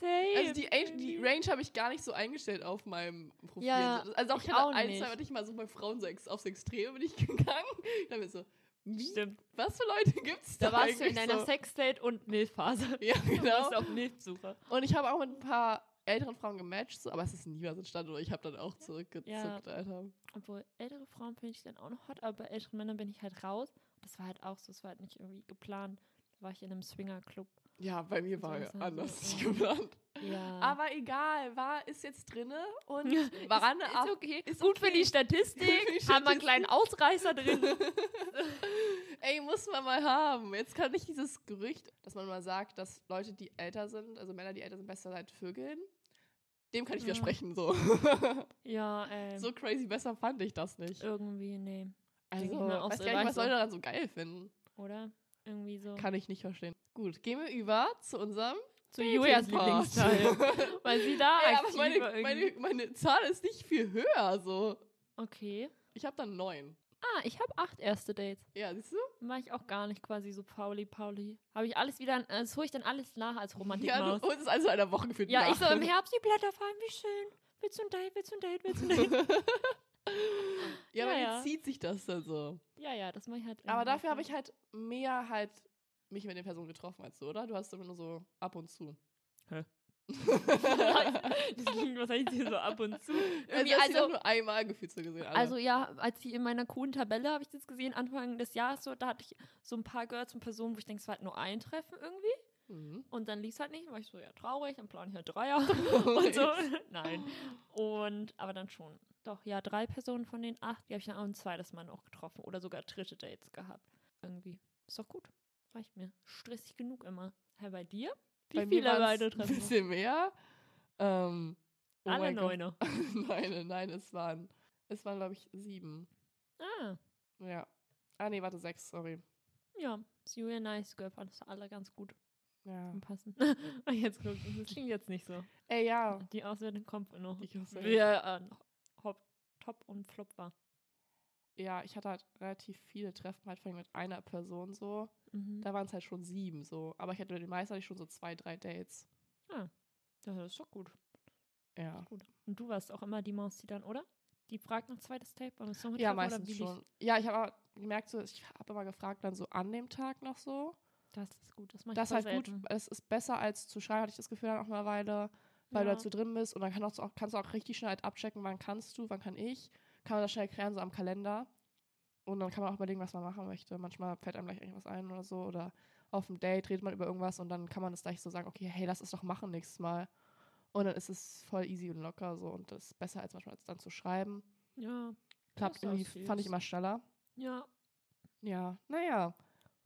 Speaker 1: Safe.
Speaker 2: Also die, Age, die Range habe ich gar nicht so eingestellt auf meinem Profil.
Speaker 1: Ja,
Speaker 2: So, also auch
Speaker 1: ich
Speaker 2: ich hatte
Speaker 1: auch
Speaker 2: ein,
Speaker 1: nicht.
Speaker 2: zwei, hatte ich mal so bei Frauensex aufs Extreme bin ich gegangen. Dann bin ich so, wie?
Speaker 1: Stimmt.
Speaker 2: Was für Leute gibt's da,
Speaker 1: Da warst du in deiner
Speaker 2: so?
Speaker 1: Sexdate und Milchphase.
Speaker 2: Ja,
Speaker 1: Du
Speaker 2: genau.
Speaker 1: warst auf Milchsuche.
Speaker 2: Und ich habe auch mit ein paar älteren Frauen gematcht, so, aber es ist nie was entstanden. Oder ich habe dann auch zurückgezuckt,
Speaker 1: Ja.
Speaker 2: Alter.
Speaker 1: Obwohl, ältere Frauen finde ich dann auch noch hot, aber bei älteren Männern bin ich halt raus. Das war halt auch so, es war halt nicht irgendwie geplant. War ich in einem Swingerclub.
Speaker 2: Ja, bei mir war ja anders
Speaker 1: so,
Speaker 2: nicht
Speaker 1: ja.
Speaker 2: geplant.
Speaker 1: Ja.
Speaker 2: Aber egal, war, ist jetzt drinne und war
Speaker 1: ist, ist okay.
Speaker 2: ist
Speaker 1: Gut für
Speaker 2: okay.
Speaker 1: die Statistik.
Speaker 2: Für die
Speaker 1: Haben wir einen kleinen Ausreißer drin.
Speaker 2: Ey, muss man mal haben. Jetzt kann nicht dieses Gerücht, dass man mal sagt, dass Leute, die älter sind, also Männer, die älter sind, besser halt vögeln. dem kann ich
Speaker 1: Ja.
Speaker 2: widersprechen, so.
Speaker 1: Ja, ey.
Speaker 2: so crazy besser fand ich das nicht.
Speaker 1: Irgendwie, nee.
Speaker 2: Also,
Speaker 1: ich
Speaker 2: weiß gar nicht, was. Leute daran so geil finden.
Speaker 1: Oder? Irgendwie so.
Speaker 2: Kann ich nicht verstehen. Gut, gehen wir über zu unserem
Speaker 1: Zu Julias. Lieblingsteil. Weil sie da
Speaker 2: Ey, aber
Speaker 1: aktiv
Speaker 2: meine, meine, meine Zahl ist nicht viel höher, so.
Speaker 1: Okay.
Speaker 2: Ich habe dann neun.
Speaker 1: Ah, ich habe acht erste Dates.
Speaker 2: Ja, siehst du?
Speaker 1: War ich auch gar nicht quasi so Pauli, Pauli. Habe ich alles wieder, äh, das hole ich dann alles nach als
Speaker 2: Ja,
Speaker 1: Romantikmaus.
Speaker 2: du holst es also in einer Woche gefühlt
Speaker 1: Ja,
Speaker 2: nach.
Speaker 1: ich so im Herbst die Blätter fallen, wie schön. Willst du ein Date, willst du ein Date, willst du ein Date?
Speaker 2: ja, aber
Speaker 1: Ja,
Speaker 2: jetzt zieht sich das dann so.
Speaker 1: ja, ja, das mache ich halt.
Speaker 2: Aber dafür habe ich halt mehr halt mich mit den Personen getroffen als du, oder? Du hast immer nur so ab und zu.
Speaker 1: Hä? das klingt wahrscheinlich hier so ab und zu.
Speaker 2: Also,
Speaker 1: Irgendwie, also,
Speaker 2: doch nur einmal gefühlt so gesehen. alle.
Speaker 1: also ja, als ich in meiner coolen Tabelle habe ich das gesehen, Anfang des Jahres so, da hatte ich so ein paar Girls und Personen, wo ich denke, es war halt nur ein Treffen irgendwie.
Speaker 2: Mhm.
Speaker 1: Und dann lief es halt nicht, war ich so, ja, traurig, dann plane ich halt Dreier und so. Nein. Und, aber dann schon. Doch, ja, drei Personen von den acht, die habe ich dann auch ein zweites Mal noch getroffen oder sogar dritte Dates gehabt. Irgendwie. Ist doch gut. Reicht mir. Stressig genug immer. Hey, bei dir? Wie
Speaker 2: Bei
Speaker 1: viele
Speaker 2: waren's
Speaker 1: beide
Speaker 2: Ein
Speaker 1: treffen?
Speaker 2: bisschen mehr. Ähm, oh
Speaker 1: Alle. Neune.
Speaker 2: nein, nein, es waren, es waren, glaube ich, sieben.
Speaker 1: Ah,
Speaker 2: Ja. Ah, nee, warte, sechs, sorry.
Speaker 1: ja. Ist Julia nice girl, fand das alle ganz gut
Speaker 2: Ja.
Speaker 1: passen. jetzt guck, das klingt jetzt nicht so.
Speaker 2: Ey, ja.
Speaker 1: Die Auswertung kommt noch.
Speaker 2: Die Auswertung.
Speaker 1: Wer äh, noch Top und Flop war.
Speaker 2: Ja, ich hatte halt relativ viele Treffen, halt vor allem mit einer Person so.
Speaker 1: Mhm.
Speaker 2: Da waren es halt schon sieben so. Aber ich hatte mit den meisten hatte ich schon so zwei, drei Dates.
Speaker 1: Ja, das ist doch gut.
Speaker 2: Ja.
Speaker 1: Gut. Und du warst auch immer die Maus, die dann, oder? Die fragt nach zweites Tape beim Song
Speaker 2: Ja, meistens schon. Ja, ich habe aber gemerkt, so, ich habe immer gefragt, dann so an dem Tag noch so.
Speaker 1: Das ist gut, das mache ich
Speaker 2: Das ist halt gut.
Speaker 1: selten.
Speaker 2: Es ist besser als zu schreiben, hatte ich das Gefühl dann auch eine Weile, weil du
Speaker 1: Ja.
Speaker 2: halt so drin bist und dann kann auch, kannst du auch richtig schnell halt abchecken, wann kannst du, wann kann ich. Kann man das schnell klären, so am Kalender. Und dann kann man auch überlegen, was man machen möchte. Manchmal fällt einem gleich irgendwas ein oder so. Oder auf dem Date redet man über irgendwas und dann kann man das gleich so sagen, okay, hey, lass es doch machen nächstes Mal. Und dann ist es voll easy und locker so und das ist besser als manchmal als dann zu schreiben.
Speaker 1: Ja,
Speaker 2: Klappt irgendwie, fand ich immer schneller.
Speaker 1: ja,
Speaker 2: Ja, naja.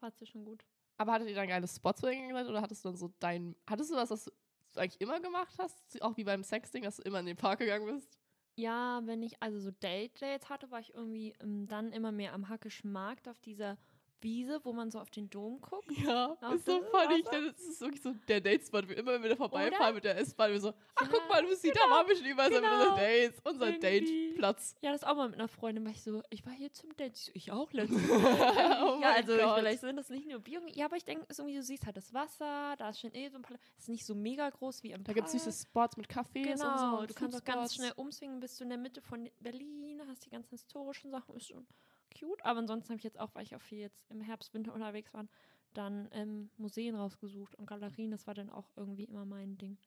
Speaker 1: war sie schon gut.
Speaker 2: Aber hattet ihr dann geile Spots, wo ihr hingegangen seid? Oder hattest du dann so dein. Hattest du was, was du eigentlich immer gemacht hast? Auch wie beim Sexting, dass du immer in den Park gegangen bist?
Speaker 1: Ja, wenn ich also so Date-Dates hatte, war ich irgendwie ähm, dann immer mehr am Hackischen Markt auf dieser Wiese, wo man so auf den Dom guckt.
Speaker 2: Ja,
Speaker 1: Ach,
Speaker 2: ist so
Speaker 1: das
Speaker 2: funny.
Speaker 1: Wasser?
Speaker 2: Das ist wirklich so der Datespot. Immer, wenn wir da vorbeifahren
Speaker 1: Oder?
Speaker 2: mit der S-Bahn, wir so, ach,
Speaker 1: Ja,
Speaker 2: guck mal, Lucy, da
Speaker 1: genau,
Speaker 2: waren wir schon so mit
Speaker 1: genau.
Speaker 2: unseren Dates. Unser. Dateplatz.
Speaker 1: Ja, das auch mal mit einer Freundin, weil ich so, ich war hier zum Date. Ich, so, ich auch letztens.
Speaker 2: oh
Speaker 1: ja, also
Speaker 2: Gott.
Speaker 1: vielleicht sind das nicht nur Bio. Ja, aber ich denke, irgendwie, du siehst halt das Wasser, da ist schon eh so ein paar. Es ist nicht so mega groß wie im
Speaker 2: Da gibt es
Speaker 1: Park.
Speaker 2: süße Spots mit Cafés und so.
Speaker 1: Genau,
Speaker 2: und
Speaker 1: du kannst auch ganz schnell umswingen, bist du in der Mitte von Berlin, hast die ganzen historischen Sachen, ist schon cute. Aber ansonsten habe ich jetzt auch, weil ich auch viel jetzt im Herbst, Winter unterwegs war, dann ähm, Museen rausgesucht und Galerien. Das war dann auch irgendwie immer mein Ding.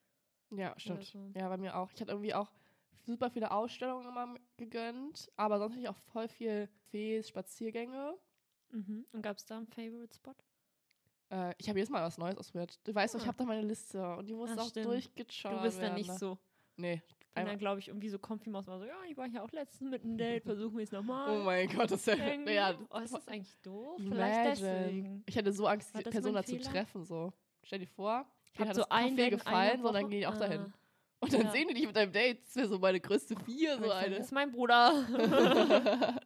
Speaker 2: Ja, stimmt.
Speaker 1: so.
Speaker 2: Ja, bei mir auch. Ich hatte irgendwie auch super viele Ausstellungen immer gegönnt, aber sonst hatte ich auch voll viel Cafés, Spaziergänge.
Speaker 1: Mhm. Und gab es da einen Favorite Spot?
Speaker 2: Äh, ich habe jedes Mal was Neues ausprobiert. Du weißt doch, ich
Speaker 1: Ah.
Speaker 2: habe da meine Liste und die muss
Speaker 1: Ah,
Speaker 2: auch
Speaker 1: stimmt.
Speaker 2: durchgeschaut
Speaker 1: Du bist
Speaker 2: werden.
Speaker 1: dann nicht so.
Speaker 2: Nee.
Speaker 1: Ich bin
Speaker 2: Einmal-
Speaker 1: dann, glaube ich, irgendwie so Comfy-Maus. war So, ja, ich war hier auch letztens mit einem Date, versuchen wir es nochmal.
Speaker 2: Oh mein Gott, das ist ja. Ja
Speaker 1: oh, ist das eigentlich doof?
Speaker 2: Imagine.
Speaker 1: Vielleicht deswegen.
Speaker 2: Ich hatte so Angst, die Person
Speaker 1: mein
Speaker 2: da zu treffen. So. Stell dir vor,
Speaker 1: Ich habe
Speaker 2: hat
Speaker 1: so
Speaker 2: das
Speaker 1: ein in
Speaker 2: gefallen, so dann gehen die auch dahin.
Speaker 1: Ah.
Speaker 2: Und dann
Speaker 1: Ja.
Speaker 2: sehen die dich mit deinem Date. Das wäre so meine größte Vier, so
Speaker 1: ich
Speaker 2: eine.
Speaker 1: Das ist mein Bruder.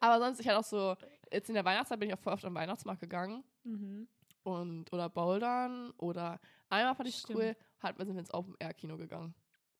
Speaker 2: Aber sonst, ich hatte auch so, jetzt in der Weihnachtszeit bin ich auch voll oft am Weihnachtsmarkt gegangen.
Speaker 1: mhm.
Speaker 2: und oder Bouldern oder einmal fand ich
Speaker 1: Stimmt.
Speaker 2: cool, hat, wir sind ins Open Air Kino gegangen.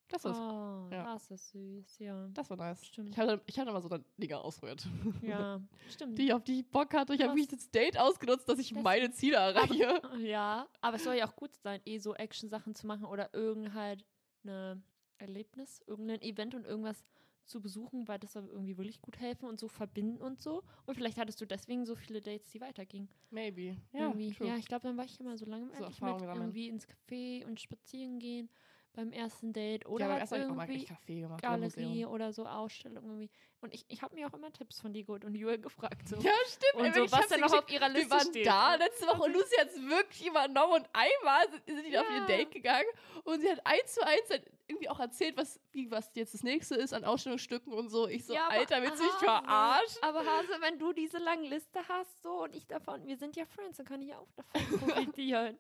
Speaker 2: Das ist,
Speaker 1: Oh,
Speaker 2: ja.
Speaker 1: das ist süß, ja.
Speaker 2: das war nice.
Speaker 1: Stimmt.
Speaker 2: Ich hatte, ich hatte immer so dann Dinger ausprobiert,
Speaker 1: Ja, stimmt.
Speaker 2: die auf die ich Bock hatte. Ich habe mich das Date ausgenutzt, dass ich
Speaker 1: Das-
Speaker 2: meine Ziele erreiche.
Speaker 1: Ja, aber es soll ja auch gut sein, eh so Action-Sachen zu machen oder irgend halt eine Erlebnis, irgendein Event und irgendwas zu besuchen, weil das soll irgendwie wirklich gut helfen und so verbinden und so. Und vielleicht hattest du deswegen so viele Dates, die weitergingen.
Speaker 2: Maybe. Ja,
Speaker 1: irgendwie.
Speaker 2: true.
Speaker 1: ja ich glaube, dann war ich immer so lange
Speaker 2: So
Speaker 1: mit irgendwie ins Café und spazieren gehen beim ersten Date oder
Speaker 2: ja, aber
Speaker 1: halt
Speaker 2: erst habe ich auch mal
Speaker 1: irgendwie
Speaker 2: Kaffee gemacht. oder
Speaker 1: Galerie oder so Ausstellung irgendwie. Und ich, ich habe mir auch immer Tipps von dir geholt und Joel gefragt. So.
Speaker 2: Ja, stimmt.
Speaker 1: und so,
Speaker 2: ich
Speaker 1: was denn noch auf ihrer
Speaker 2: Wir
Speaker 1: Liste
Speaker 2: waren
Speaker 1: steht.
Speaker 2: da letzte Woche und Lucy hat es wirklich übernommen und einmal sind, sind die da auf ihr
Speaker 1: Ja.
Speaker 2: Date gegangen und sie hat eins zu eins halt irgendwie auch erzählt, was, wie, was jetzt das nächste ist an Ausstellungsstücken und so. Ich so,
Speaker 1: Ja,
Speaker 2: Alter, willst du mich verarschen?
Speaker 1: Aber Hase, wenn du diese lange Liste hast, so und ich davon, wir sind ja Friends, dann kann ich ja auch davon profitieren.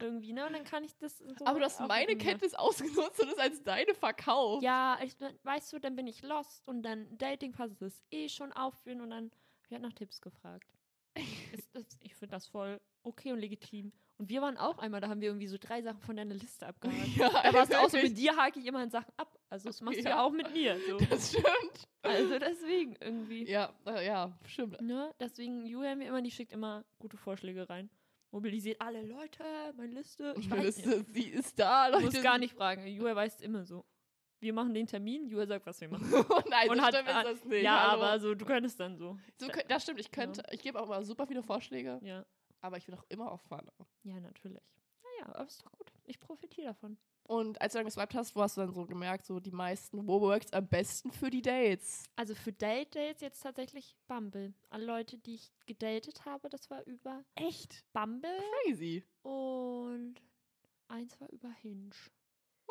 Speaker 1: Irgendwie, ne? Und dann kann ich das so.
Speaker 2: Aber du hast meine. Kenntnis ausgenutzt und es als deine verkauft.
Speaker 1: Ja, ich, weißt du, dann bin ich lost und dann Dating Pass ist eh schon aufführen und dann ich halt nach Tipps gefragt. ist, das, ich finde das voll okay und legitim. Und wir waren auch einmal, da haben wir irgendwie so drei Sachen von deiner Liste abgehakt.
Speaker 2: Ja,
Speaker 1: Da war es auch so, mit dir hake ich immer Sachen ab. Also das machst du
Speaker 2: Ja.
Speaker 1: ja auch mit mir. So.
Speaker 2: Das stimmt.
Speaker 1: Also deswegen irgendwie.
Speaker 2: Ja, äh, ja, stimmt.
Speaker 1: Ne? Deswegen, Julia mir immer, die schickt immer gute Vorschläge rein. Mobilisiert alle Leute, meine Liste. Ich
Speaker 2: Meine
Speaker 1: weiß
Speaker 2: Liste, sie ist da,
Speaker 1: Du
Speaker 2: Leute.
Speaker 1: musst gar nicht fragen. Julia weiß immer so. Wir machen den Termin, Julia sagt, was wir machen.
Speaker 2: oh nein,
Speaker 1: Und
Speaker 2: so
Speaker 1: hat-
Speaker 2: stimmt ist das nicht.
Speaker 1: ja,
Speaker 2: Hallo.
Speaker 1: aber so, du könntest dann so.
Speaker 2: So, das stimmt, ich könnte, ich gebe auch immer super viele Vorschläge,
Speaker 1: Ja,
Speaker 2: aber ich bin auch immer offen.
Speaker 1: ja, natürlich. Naja, aber ist doch gut. Ich profitiere davon.
Speaker 2: Und als du dann geswiped hast, wo hast du dann so gemerkt, so die meisten, wo works am besten für die Dates?
Speaker 1: Also für Date-Dates jetzt tatsächlich Bumble. Alle Leute, die ich gedatet habe, das war über
Speaker 2: Echt?
Speaker 1: Bumble
Speaker 2: Crazy.
Speaker 1: und eins war über Hinge.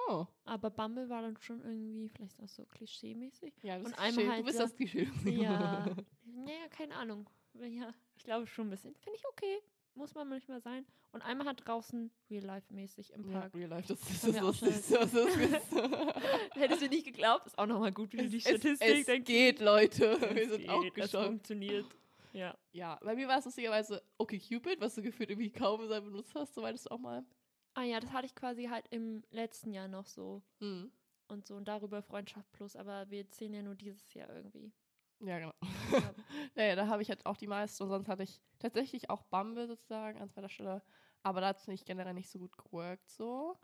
Speaker 2: Oh.
Speaker 1: Aber Bumble war dann schon irgendwie vielleicht auch so klischee-mäßig.
Speaker 2: Ja, das
Speaker 1: Und
Speaker 2: ist
Speaker 1: einmal halt
Speaker 2: du bist
Speaker 1: so-
Speaker 2: das Klischee.
Speaker 1: Ja. naja, keine Ahnung. Ja, ich glaube schon ein bisschen. Finde ich okay. Muss man manchmal sein. Und einmal hat draußen Real-Life-mäßig im
Speaker 2: Ja,
Speaker 1: Park.
Speaker 2: real life, das ist das Lustigste, was es gibt.
Speaker 1: Hättest du nicht geglaubt, ist auch nochmal gut, wie du die
Speaker 2: es,
Speaker 1: Statistik
Speaker 2: es
Speaker 1: denkst.
Speaker 2: geht, Leute.
Speaker 1: Es
Speaker 2: Wir sind auch
Speaker 1: geht, es funktioniert. Ja.
Speaker 2: Ja, bei mir war es lustigerweise okay Cupid, was du gefühlt irgendwie kaum sein benutzt hast, so meintest du auch mal.
Speaker 1: Ah ja, das hatte ich quasi halt im letzten Jahr noch so.
Speaker 2: Mhm.
Speaker 1: Und so und darüber Freundschaft plus, aber wir zählen ja nur dieses Jahr irgendwie.
Speaker 2: Ja, genau.
Speaker 1: Ja.
Speaker 2: naja, da habe ich halt auch die meisten und sonst hatte ich tatsächlich auch Bumble sozusagen an zweiter Stelle. Aber da hat es nicht generell nicht so gut geworkt, so.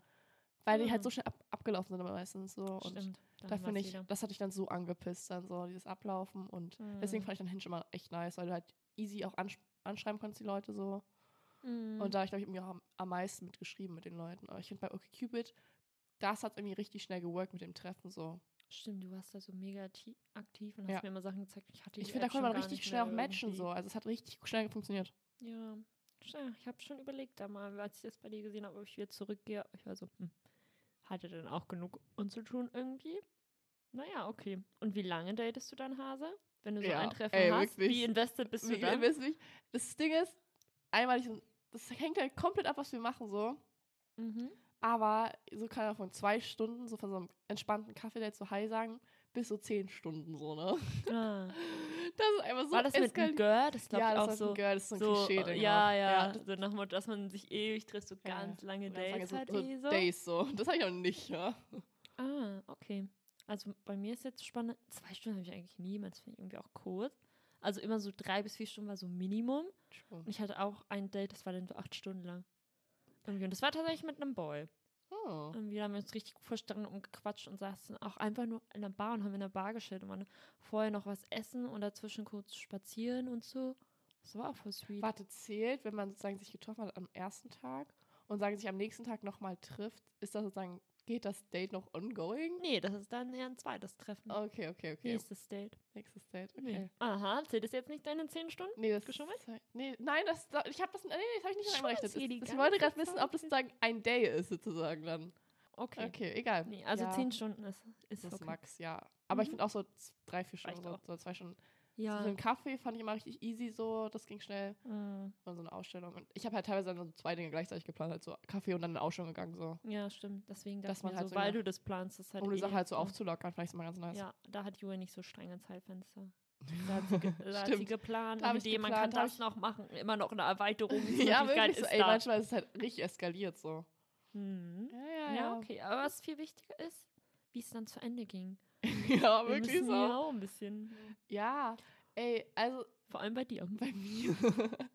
Speaker 2: Weil die
Speaker 1: Ja.
Speaker 2: halt so schnell ab abgelaufen sind aber meistens so. Und
Speaker 1: Stimmt.
Speaker 2: da finde ich, das hatte ich dann so angepisst, dann so dieses Ablaufen. Und deswegen
Speaker 1: Mhm.
Speaker 2: fand ich dann Hinge immer echt nice, weil du halt easy auch ansch anschreiben konntest, die Leute so.
Speaker 1: Mhm.
Speaker 2: Und da habe ich, glaube ich, irgendwie auch am, am meisten mitgeschrieben mit den Leuten. Aber ich finde bei OkCupid, das hat irgendwie richtig schnell geworkt mit dem Treffen so.
Speaker 1: Stimmt, du warst da so mega ti- aktiv und hast
Speaker 2: Ja.
Speaker 1: mir immer Sachen gezeigt. Ich hatte
Speaker 2: Ich finde, da konnte man richtig schnell auch matchen
Speaker 1: irgendwie.
Speaker 2: so. Also es hat richtig schnell funktioniert.
Speaker 1: Ja, ich habe schon überlegt, da mal, als ich das bei dir gesehen habe, ob ich wieder zurückgehe. Ich war so, hm, hatte dann auch genug unzutun irgendwie. Naja, okay. Und wie lange datest du dann, Hase? Wenn du so
Speaker 2: Ja,
Speaker 1: ein Treffen
Speaker 2: ey,
Speaker 1: hast,
Speaker 2: wirklich.
Speaker 1: wie invested bist du dann?
Speaker 2: ihr, das Ding ist, einmal, ich, das hängt halt komplett ab, was wir machen so.
Speaker 1: Mhm.
Speaker 2: Aber so kann er von zwei Stunden, so von so einem entspannten Kaffee-Date so Hi sagen, bis so zehn Stunden so, ne?
Speaker 1: Ah.
Speaker 2: Das ist einfach so
Speaker 1: War das mit einem Girl? Das glaube
Speaker 2: ja,
Speaker 1: ich
Speaker 2: das
Speaker 1: auch
Speaker 2: ist
Speaker 1: so.
Speaker 2: ein Girl, das ist so ein
Speaker 1: so
Speaker 2: Klischee. Ding
Speaker 1: ja,
Speaker 2: auch.
Speaker 1: ja,
Speaker 2: das,
Speaker 1: so nach Motto, dass man sich ewig trifft, so
Speaker 2: Ja, ja.
Speaker 1: ganz lange Dates
Speaker 2: so,
Speaker 1: halt
Speaker 2: so
Speaker 1: eh so.
Speaker 2: Days so. Das habe ich noch nicht, ja.
Speaker 1: Ah, okay. Also bei mir ist jetzt spannend. Zwei Stunden habe ich eigentlich nie, das finde ich irgendwie auch kurz. Also immer so drei bis vier Stunden war so Minimum. Und ich hatte auch ein Date, das war dann so acht Stunden lang. Irgendwie. Und das war tatsächlich mit einem Boy.
Speaker 2: Oh.
Speaker 1: Irgendwie haben wir uns richtig gut verstanden und gequatscht und saßen auch einfach nur in der Bar und haben in der Bar gestellt und waren vorher noch was essen und dazwischen kurz spazieren und so. Das war auch voll sweet.
Speaker 2: Warte, zählt, wenn man sozusagen sich getroffen hat am ersten Tag und sagen sich am nächsten Tag nochmal trifft, ist das sozusagen, geht das Date noch ongoing?
Speaker 1: Nee, das ist dann eher ein zweites Treffen.
Speaker 2: Okay, okay, okay.
Speaker 1: Nächstes Date.
Speaker 2: Nächstes Date, okay.
Speaker 1: Nee. Aha, zählt das jetzt nicht deine zehn Stunden?
Speaker 2: Nee, das
Speaker 1: Geschummelt?
Speaker 2: Ist, nee, nein, das, da- ich habe das, nee, das habe ich nicht Das- Ich wollte gerade wissen, ob das sozusagen ein Day ist, sozusagen dann.
Speaker 1: Okay.
Speaker 2: Okay, egal.
Speaker 1: Nee, also
Speaker 2: ja,
Speaker 1: zehn Stunden ist, ist
Speaker 2: Das ist
Speaker 1: okay.
Speaker 2: Max, ja. Aber ich
Speaker 1: Mhm.
Speaker 2: finde auch so drei, vier Stunden,
Speaker 1: auch.
Speaker 2: so zwei Stunden.
Speaker 1: Ja.
Speaker 2: So einen Kaffee fand ich immer richtig easy so, das ging schnell.
Speaker 1: Mm.
Speaker 2: Und so eine Ausstellung. Und ich habe halt teilweise dann so zwei Dinge gleichzeitig geplant, halt so Kaffee und dann eine Ausstellung gegangen, so.
Speaker 1: Ja, stimmt. Deswegen
Speaker 2: Dass
Speaker 1: dachte
Speaker 2: man halt
Speaker 1: so, weil du das planst, ist halt
Speaker 2: um die
Speaker 1: eh
Speaker 2: Sache halt so aufzulockern, fand ich immer ganz nice.
Speaker 1: Ja, da hat Julia nicht so strenge Zeitfenster. Da hat sie, ge da hat sie geplant,
Speaker 2: Da ich
Speaker 1: die, man kann
Speaker 2: geplant,
Speaker 1: das noch machen. Immer noch eine Erweiterung.
Speaker 2: ja, wirklich so.
Speaker 1: ist
Speaker 2: Ey,
Speaker 1: da.
Speaker 2: manchmal ist es halt richtig eskaliert, so.
Speaker 1: Hm.
Speaker 2: Ja,
Speaker 1: Ja, okay. Aber was viel wichtiger ist, wie es dann zu Ende ging.
Speaker 2: ja,
Speaker 1: Wir
Speaker 2: wirklich so.
Speaker 1: ja auch ein bisschen.
Speaker 2: Ja, ey, also
Speaker 1: Vor allem bei dir.
Speaker 2: bei mir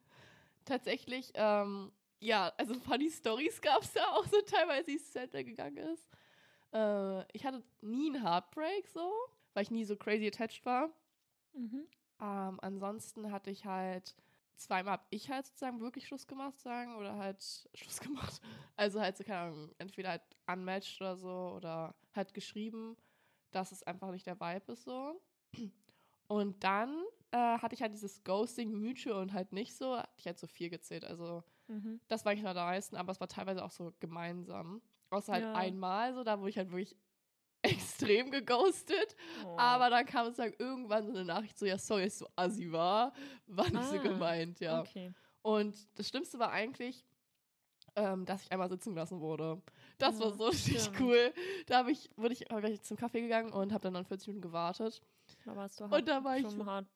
Speaker 2: tatsächlich, ähm, ja, also funny Stories gab es da auch so teilweise, wie es Ende gegangen ist. Äh, ich hatte nie einen Heartbreak so, weil ich nie so crazy attached war.
Speaker 1: Mhm.
Speaker 2: Ähm, ansonsten hatte ich halt zweimal hab ich halt sozusagen wirklich Schluss gemacht, sagen, oder halt Schluss gemacht. Also halt so, keine Ahnung, entweder halt unmatched oder so oder halt geschrieben, dass es einfach nicht der Vibe ist so. Und dann äh, hatte ich halt dieses Ghosting Mutual und halt nicht so, hatte ich halt so vier gezählt. Also
Speaker 1: Mhm.
Speaker 2: das war eigentlich noch der meisten, aber es war teilweise auch so gemeinsam. Außer halt
Speaker 1: Ja.
Speaker 2: einmal so, da wurde ich halt wirklich extrem geghostet.
Speaker 1: Oh.
Speaker 2: Aber dann kam es dann irgendwann so eine Nachricht so, ja, sorry, dass ich so assi war. War nicht so
Speaker 1: Ah,
Speaker 2: gemeint, ja.
Speaker 1: Okay.
Speaker 2: Und das Schlimmste war eigentlich, ähm, dass ich einmal sitzen gelassen wurde. Das war
Speaker 1: Ja,
Speaker 2: so richtig
Speaker 1: stimmt.
Speaker 2: cool. Da habe ich, wurde ich, hab ich zum Kaffee gegangen und habe dann, dann 40 Minuten gewartet.
Speaker 1: Da warst du
Speaker 2: Und da war ich-.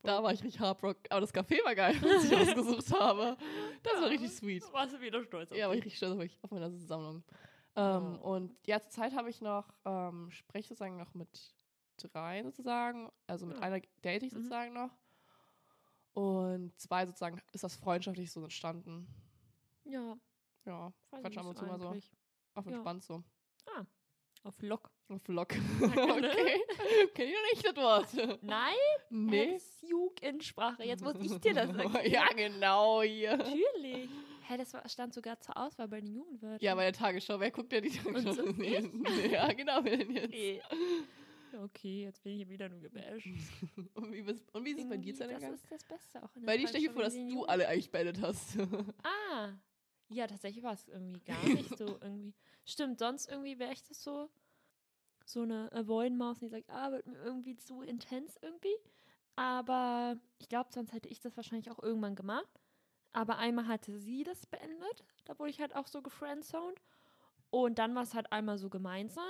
Speaker 2: Da war ich richtig heartbroken. Aber das Café war geil, was ich ausgesucht habe. Das war richtig sweet.
Speaker 1: Warst du wieder stolz auf
Speaker 2: Ja, war ich richtig stolz auf, mich, auf meine Sammlung. Ähm,
Speaker 1: Oh.
Speaker 2: Und ja, zur Zeit habe ich noch, ähm, spreche sozusagen noch mit drei sozusagen. Also mit
Speaker 1: Ja.
Speaker 2: einer date ich
Speaker 1: Mhm.
Speaker 2: sozusagen noch. Und zwei sozusagen ist das freundschaftlich so entstanden.
Speaker 1: Ja,
Speaker 2: Ja, quatsch ab und zu mal so. Auf
Speaker 1: Ja.
Speaker 2: entspannt so.
Speaker 1: Auf Lock.
Speaker 2: Auf.
Speaker 1: Danke, ne?
Speaker 2: okay. Kenn ich nicht das Wort.
Speaker 1: Nein,
Speaker 2: Nee.
Speaker 1: das ist Jugendsprache. Jetzt muss ich dir das erklären.
Speaker 2: ja, genau hier.
Speaker 1: Natürlich. Hä, das war, stand sogar zur Auswahl bei den Jugendwörtern.
Speaker 2: Ja, bei der Tagesschau. Wer guckt denn die Tagesschau?
Speaker 1: so
Speaker 2: nee, nee, ja, genau, wer denn jetzt?
Speaker 1: Okay. Okay, jetzt bin ich hier wieder nur gebasht.
Speaker 2: Und wie, bist, und wie ist es bei dir zu
Speaker 1: Das ist das Beste auch in der
Speaker 2: Weil ich stelle vor, dass du alle eigentlich beendet hast.
Speaker 1: Ah. Ja, tatsächlich war es irgendwie gar nicht so irgendwie. Stimmt, sonst irgendwie wäre ich das so so eine Avoid-Maus, die sagt, ah, wird mir irgendwie zu intens irgendwie. Aber ich glaube, sonst hätte ich das wahrscheinlich auch irgendwann gemacht. Aber einmal hatte sie das beendet. Da wurde ich halt auch so gefriendzoned. Und dann war es halt einmal so gemeinsam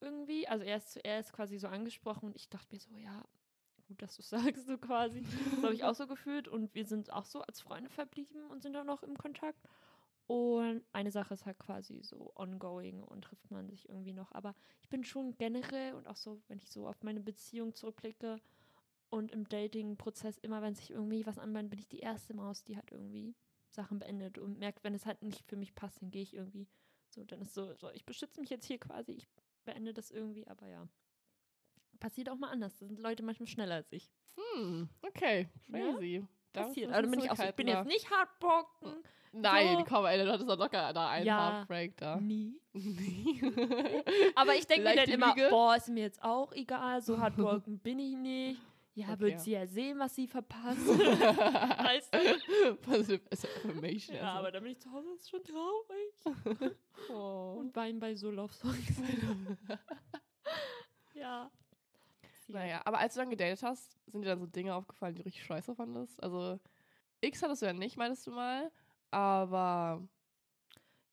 Speaker 1: irgendwie. Also er ist zuerst quasi so angesprochen und ich dachte mir so, ja, gut, dass du sagst, so quasi. Das habe ich auch so gefühlt. Und wir sind auch so als Freunde verblieben und sind auch noch im Kontakt. Und eine Sache ist halt quasi so ongoing und trifft man sich irgendwie noch. Aber ich bin schon generell und auch so, wenn ich so auf meine Beziehung zurückblicke und im Dating-Prozess, immer wenn sich irgendwie was anbahnt, bin ich die erste Maus, die halt irgendwie Sachen beendet und merkt, wenn es halt nicht für mich passt, dann gehe ich irgendwie so, dann ist so, so, ich beschütze mich jetzt hier quasi, ich beende das irgendwie, aber ja. Passiert auch mal anders. Da sind Leute manchmal schneller als ich.
Speaker 2: Hm, okay.
Speaker 1: Ja?
Speaker 2: Crazy. Da
Speaker 1: Passiert. Also bin ich auch ich bin jetzt nicht heartbroken.
Speaker 2: Nein,
Speaker 1: so.
Speaker 2: komm, ey, du hattest doch locker da einen
Speaker 1: Ja.
Speaker 2: Heartbreak da.
Speaker 1: Nie. Aber ich denke mir dann immer,
Speaker 2: Lüge.
Speaker 1: boah, ist mir jetzt auch egal, so heartbroken bin ich nicht. Ja,
Speaker 2: Okay.
Speaker 1: wird sie ja sehen, was sie verpasst. weißt du?
Speaker 2: Positive Affirmation.
Speaker 1: Ja,
Speaker 2: also.
Speaker 1: aber dann bin ich zu Hause, ist schon traurig.
Speaker 2: Oh.
Speaker 1: Und weinen bei so Love Songs. ja.
Speaker 2: Naja, aber als du dann gedatet hast, sind dir dann so Dinge aufgefallen, die du richtig scheiße fandest? Also, X hattest du ja nicht, meintest du mal. Aber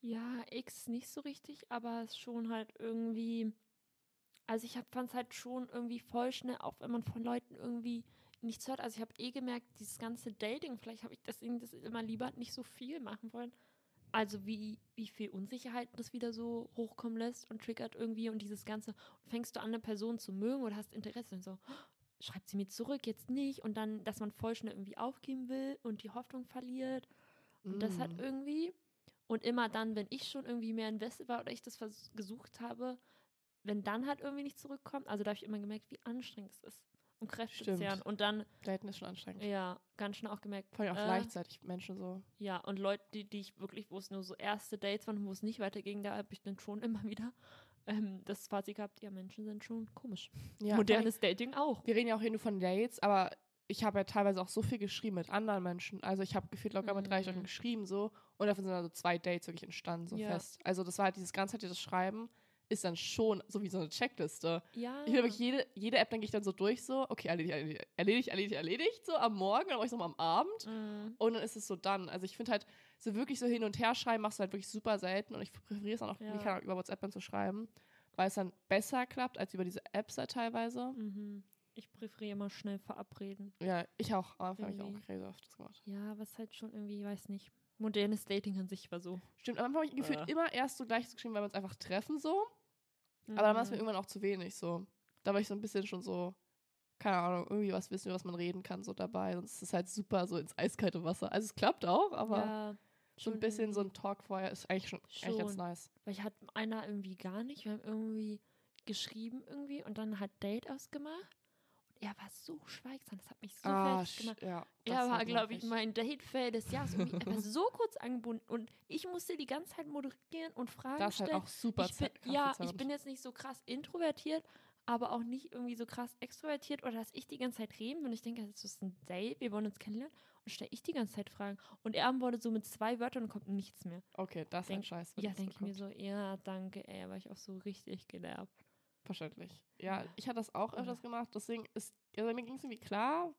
Speaker 1: Ja, X nicht so richtig, aber es ist schon halt irgendwie. Also ich fand es halt schon irgendwie voll schnell, auch wenn man von Leuten irgendwie nichts hört. Also ich habe eh gemerkt, dieses ganze Dating, vielleicht habe ich deswegen das immer lieber nicht so viel machen wollen. Also wie, wie viel Unsicherheit das wieder so hochkommen lässt und triggert irgendwie und dieses Ganze. Fängst du an, eine Person zu mögen oder hast Interesse und so, schreibt sie mir zurück, jetzt nicht. Und dann, dass man voll schnell irgendwie aufgeben will und die Hoffnung verliert. Und das hat
Speaker 2: mm,
Speaker 1: irgendwie. Und immer dann, wenn ich schon irgendwie mehr invested war oder ich das gesucht habe, wenn dann halt irgendwie nicht zurückkommt, also da habe ich immer gemerkt, wie anstrengend es ist. Und Kräfte
Speaker 2: Stimmt.
Speaker 1: zehren. Und dann,
Speaker 2: Daten ist schon anstrengend.
Speaker 1: ja, ganz schnell auch gemerkt,
Speaker 2: Vor allem auch
Speaker 1: äh,
Speaker 2: gleichzeitig Menschen so.
Speaker 1: ja, und Leute, die, die ich wirklich, wo es nur so erste Dates waren, wo es nicht weiterging, da habe ich dann schon immer wieder ähm, das Fazit gehabt, ja, Menschen sind schon komisch.
Speaker 2: Ja,
Speaker 1: Modernes Dating auch.
Speaker 2: Wir reden ja auch hier nur von Dates, aber ich habe ja teilweise auch so viel geschrieben mit anderen Menschen. Also ich habe gefühlt locker mit drei
Speaker 1: Mhm.
Speaker 2: Stunden geschrieben so und davon sind also zwei Dates wirklich entstanden, so
Speaker 1: Ja.
Speaker 2: fest. Also das war halt dieses ganzheitliche Schreiben ist dann schon so wie so eine Checkliste.
Speaker 1: Ja.
Speaker 2: Ich wirklich jede, jede App, dann gehe ich dann so durch, so, okay, erledigt, erledigt, erledigt, erledigt, so am Morgen, dann mache ich es nochmal am Abend
Speaker 1: Mm,
Speaker 2: und dann ist es so dann. Also ich finde halt, so wirklich so hin und her schreiben machst du halt wirklich super selten und ich präferiere es auch noch,
Speaker 1: Ja.
Speaker 2: halt auch über WhatsApp dann zu schreiben, weil es dann besser klappt als über diese Apps halt teilweise.
Speaker 1: mhm. Ich präferiere immer schnell verabreden.
Speaker 2: Ja, ich auch. Am Anfang habe ich auch crazy oft das gemacht.
Speaker 1: Ja, was halt schon irgendwie, weiß nicht. Modernes Dating an sich war so.
Speaker 2: Stimmt, am Anfang habe ich gefühlt
Speaker 1: Äh.
Speaker 2: immer erst so gleich geschrieben, weil wir uns einfach treffen so. Aber dann war es mir
Speaker 1: Mhm.
Speaker 2: irgendwann auch zu wenig so. Da war ich so ein bisschen schon so, keine Ahnung, irgendwie was wissen, über was man reden kann, so dabei. Sonst ist es halt super so ins eiskalte Wasser. Also es klappt auch, aber
Speaker 1: ja,
Speaker 2: so ein
Speaker 1: schon
Speaker 2: bisschen so ein Talk vorher ist eigentlich schon, eigentlich ganz
Speaker 1: Schon.
Speaker 2: nice.
Speaker 1: Weil ich hatte einer irgendwie gar nicht. Wir haben irgendwie geschrieben irgendwie und dann hat Date ausgemacht. Er war so schweigsam. Das hat mich so fertig
Speaker 2: sch-
Speaker 1: gemacht.
Speaker 2: ja. das
Speaker 1: Er war,
Speaker 2: halt
Speaker 1: glaube ich, mein Date-Fail des Jahres. Er war so kurz angebunden und ich musste die ganze Zeit moderieren und Fragen
Speaker 2: Das ist halt
Speaker 1: stellen.
Speaker 2: auch super
Speaker 1: ich bin, ja, ich bin jetzt nicht so krass introvertiert, aber auch nicht irgendwie so krass extrovertiert oder dass ich die ganze Zeit reden und ich denke, das ist ein Date, wir wollen uns kennenlernen und stelle ich die ganze Zeit Fragen und er antwortet so mit zwei Wörtern und kommt nichts mehr.
Speaker 2: Okay, das ist
Speaker 1: Denk-
Speaker 2: halt scheiße. wenn
Speaker 1: Ja,
Speaker 2: das
Speaker 1: denke ich mir so, ja, danke, ey, war ich auch so richtig genervt.
Speaker 2: Verständlich. Ja, ich hatte das auch öfters gemacht, deswegen ist, also mir ging es irgendwie klar,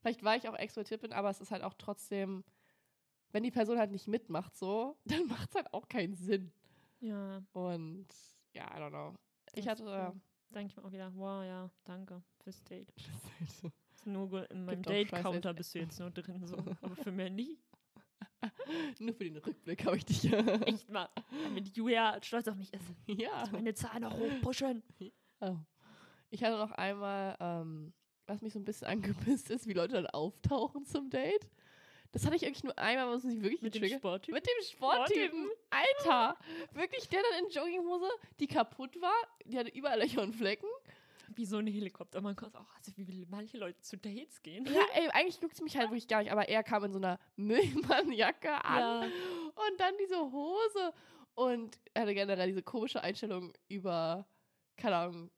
Speaker 2: vielleicht weil ich auch extrovertiert bin, aber es ist halt auch trotzdem wenn die Person halt nicht mitmacht, so, dann macht es halt auch keinen Sinn.
Speaker 1: Ja.
Speaker 2: Und ja, I don't know. Ich hatte. Äh,
Speaker 1: denke ich mir auch wieder, wow, ja, danke fürs Date.
Speaker 2: so.
Speaker 1: Ist nur in meinem Date-Counter bist du jetzt nur drin, so. Aber für mehr nicht.
Speaker 2: Nur für den Rückblick habe ich dich.
Speaker 1: Echt mal. Damit Julia stolz auf mich ist.
Speaker 2: ja.
Speaker 1: Also meine Zahlen noch hochpushen.
Speaker 2: Oh. Ich hatte noch einmal, ähm, was mich so ein bisschen angepisst ist, wie Leute dann auftauchen zum Date. Das hatte ich eigentlich nur einmal, was mich wirklich
Speaker 1: Mit dem
Speaker 2: getriggert.
Speaker 1: Sporttyp.
Speaker 2: Mit dem Sporttypen. Alter. Wirklich, der dann in Jogginghose, die kaputt war. Die hatte überall Löcher und Flecken.
Speaker 1: Wie so ein Helikopter. Man kann auch, also wie will manche Leute zu Dates gehen.
Speaker 2: Ja, ey, eigentlich juckt es mich halt wirklich gar nicht. Aber er kam in so einer Müllmannjacke an.
Speaker 1: Ja.
Speaker 2: Und dann diese Hose. Und er hatte generell diese komische Einstellung über, keine Ahnung,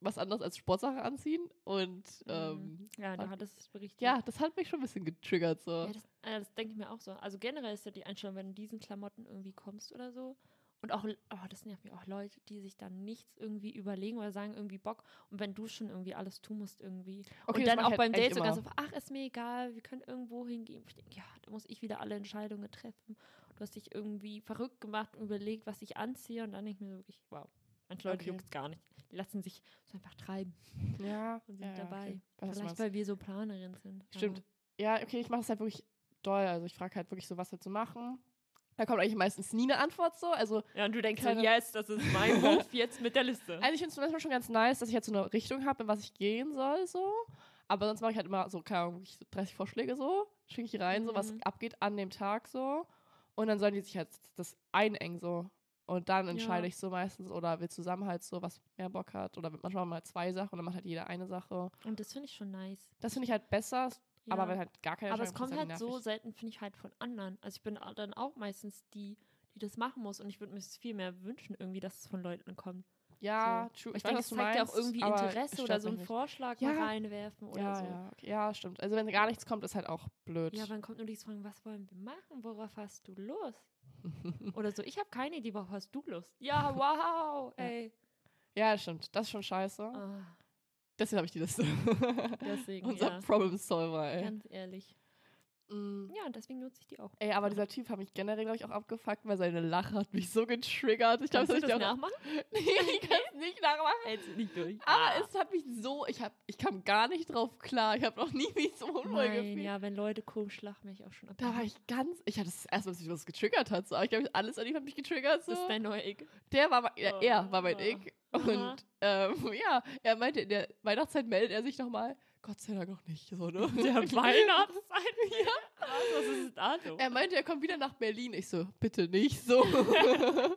Speaker 2: was anderes als Sportsache anziehen. Und ähm,
Speaker 1: Ja, da
Speaker 2: Und-
Speaker 1: hat es berichtet.
Speaker 2: ja, das hat mich schon ein bisschen getriggert. So.
Speaker 1: Ja, das, äh, das denke ich mir auch so. Also generell ist ja die Einstellung, wenn du in diesen Klamotten irgendwie kommst oder so. Und auch, oh, das nervt mich auch Leute, die sich dann nichts irgendwie überlegen oder sagen irgendwie Bock. Und wenn du schon irgendwie alles tun musst irgendwie.
Speaker 2: Okay,
Speaker 1: und dann auch beim
Speaker 2: halt echt
Speaker 1: Date sogar so, ach, ist mir egal, wir können irgendwo hingehen. Ich denke, ja, da muss ich wieder alle Entscheidungen treffen. Du hast dich irgendwie verrückt gemacht und überlegt, was ich anziehe. Und dann denke ich mir so wirklich, wow. Manche Leute
Speaker 2: Okay.
Speaker 1: juckt es gar nicht. Die lassen sich so einfach treiben
Speaker 2: Ja,
Speaker 1: und sind
Speaker 2: ja, ja,
Speaker 1: dabei.
Speaker 2: okay.
Speaker 1: Vielleicht, weil wir so Planerinnen sind.
Speaker 2: Stimmt. Ja, okay, ich mache es halt wirklich doll. Also ich frage halt wirklich so, was wir zu machen. Da kommt eigentlich meistens nie eine Antwort so. Also,
Speaker 1: Ja, und du denkst so, yes, das ist mein Move jetzt mit der Liste.
Speaker 2: also ich finde es manchmal schon ganz nice, dass ich jetzt so eine Richtung habe, in was ich gehen soll, so. Aber sonst mache ich halt immer so, keine Ahnung, wirklich so 30 Vorschläge so, schicke ich rein, so was
Speaker 1: Mhm.
Speaker 2: abgeht an dem Tag so. Und dann sollen die sich halt das einengen so. Und dann entscheide
Speaker 1: Ja.
Speaker 2: ich so meistens, oder wir zusammen halt so, was mehr Bock hat. Oder manchmal mal zwei Sachen und dann macht halt jeder eine Sache.
Speaker 1: Und das finde ich schon nice.
Speaker 2: Das finde ich halt besser, aber wenn halt gar keine
Speaker 1: Aber es kommt halt
Speaker 2: dann
Speaker 1: so selten, finde ich, halt von anderen. Also ich bin dann auch meistens die, die das machen muss. Und ich würde mir es viel mehr wünschen, irgendwie, dass es von Leuten kommt.
Speaker 2: Ja,
Speaker 1: so.
Speaker 2: true.
Speaker 1: Ich,
Speaker 2: weiß,
Speaker 1: denke, es zeigt ja auch irgendwie Interesse oder so einen
Speaker 2: nicht.
Speaker 1: Vorschlag
Speaker 2: Ja.
Speaker 1: mal reinwerfen oder
Speaker 2: ja,
Speaker 1: so.
Speaker 2: ja, ja, stimmt. Also wenn gar nichts kommt, ist halt auch blöd.
Speaker 1: Ja, wann kommt nur die Fragen, was wollen wir machen? Worauf hast du Lust? Oder so, ich habe keine Idee, worauf hast du Lust? Ja, wow, ey.
Speaker 2: ja, stimmt. Das ist schon scheiße.
Speaker 1: Ah,
Speaker 2: Deswegen habe ich die Liste.
Speaker 1: deswegen,
Speaker 2: Unser
Speaker 1: ja.
Speaker 2: Problem Solver, ey.
Speaker 1: Ganz ehrlich.
Speaker 2: Mm.
Speaker 1: Ja, und deswegen nutze ich die auch.
Speaker 2: Ey, aber dieser Typ hat mich generell, glaube ich, auch abgefuckt, weil seine Lache hat mich so getriggert. Ich glaube,
Speaker 1: Kannst du
Speaker 2: das ich
Speaker 1: nachmachen?
Speaker 2: nee, ich kann es nicht nachmachen.
Speaker 1: Jetzt nicht durch.
Speaker 2: Aber es hat mich so, ich, hab, ich kam gar nicht drauf klar. Ich habe noch nie mich so unwohl gefühlt.
Speaker 1: ja, wenn Leute komisch lachen, mich auch schon ab.
Speaker 2: Da war ich ganz, ich hatte das erste Mal, dass mich was getriggert hat. So. Ich glaube, alles an ihm hat mich getriggert. So.
Speaker 1: Das ist dein neuer Ick.
Speaker 2: Der war, mein- er, war mein
Speaker 1: Oh.
Speaker 2: Ick. Und ähm, ja, er meinte, in der Weihnachtszeit meldet er sich nochmal. Gott sei Dank noch nicht. So, ne?
Speaker 1: Der Weihnachtszeit. ja. Was, ist das Datum?
Speaker 2: Er meinte, er kommt wieder nach Berlin. Ich so, bitte nicht so.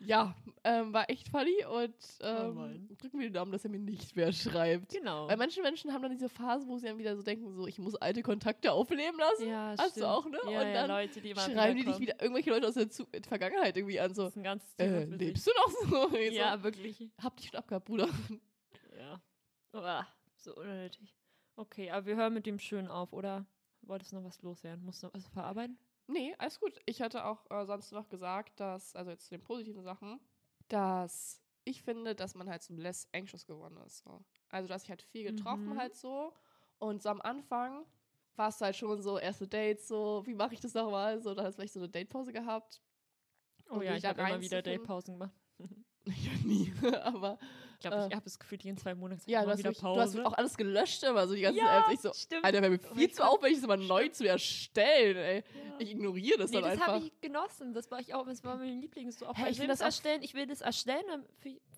Speaker 2: ja, ähm, war echt funny und ähm,
Speaker 1: Mann.
Speaker 2: drücken wir die Daumen, dass er mir nicht mehr schreibt.
Speaker 1: Genau.
Speaker 2: Weil manche Menschen haben dann diese Phase, wo sie dann wieder so denken, so, ich muss alte Kontakte aufleben lassen.
Speaker 1: ja,
Speaker 2: Hast du
Speaker 1: stimmt.
Speaker 2: auch, ne?
Speaker 1: Ja,
Speaker 2: Und
Speaker 1: ja,
Speaker 2: dann
Speaker 1: Leute, die
Speaker 2: Schreiben die dich wieder irgendwelche Leute aus der Zu Vergangenheit irgendwie an, so,
Speaker 1: Das ist ein ganzes Thema
Speaker 2: äh, lebst du noch so?
Speaker 1: Ja,
Speaker 2: so,
Speaker 1: wirklich.
Speaker 2: hab dich schon abgehabt, Bruder.
Speaker 1: Ja. Uah, so unnötig. Okay, aber wir hören mit dem schön auf, oder? Wolltest du noch was loswerden? Musst du noch was verarbeiten?
Speaker 2: Nee, alles gut. Ich hatte auch äh, sonst noch gesagt, dass, also jetzt zu den positiven Sachen, dass ich finde, dass man halt so less anxious geworden ist. So. Also, dass ich halt viel getroffen
Speaker 1: Mhm.
Speaker 2: halt so. Und so am Anfang war es halt schon so erste Dates, so, wie mache ich das nochmal? So, da hast du vielleicht so eine Datepause gehabt.
Speaker 1: Oh ja, ich habe immer wieder. Daypausen gemacht.
Speaker 2: Ich nie, aber
Speaker 1: Ich glaube,
Speaker 2: Äh,
Speaker 1: ich habe das Gefühl, jeden zwei Monate
Speaker 2: ja, du hast,
Speaker 1: wieder
Speaker 2: wirklich,
Speaker 1: Pause.
Speaker 2: du hast auch alles gelöscht immer, so die ganzen
Speaker 1: ja,
Speaker 2: Apps. Ich so,
Speaker 1: stimmt.
Speaker 2: Alter, wäre mir
Speaker 1: Oh
Speaker 2: viel zu aufwendig, das mal neu zu erstellen, ey.
Speaker 1: Ja.
Speaker 2: Ich ignoriere das
Speaker 1: Nee,
Speaker 2: dann
Speaker 1: das
Speaker 2: einfach.
Speaker 1: habe ich genossen. Das war ich auch. Das war mein Lieblings. So auch bei
Speaker 2: ich
Speaker 1: Sims
Speaker 2: das
Speaker 1: erstellen. Ich will das erstellen,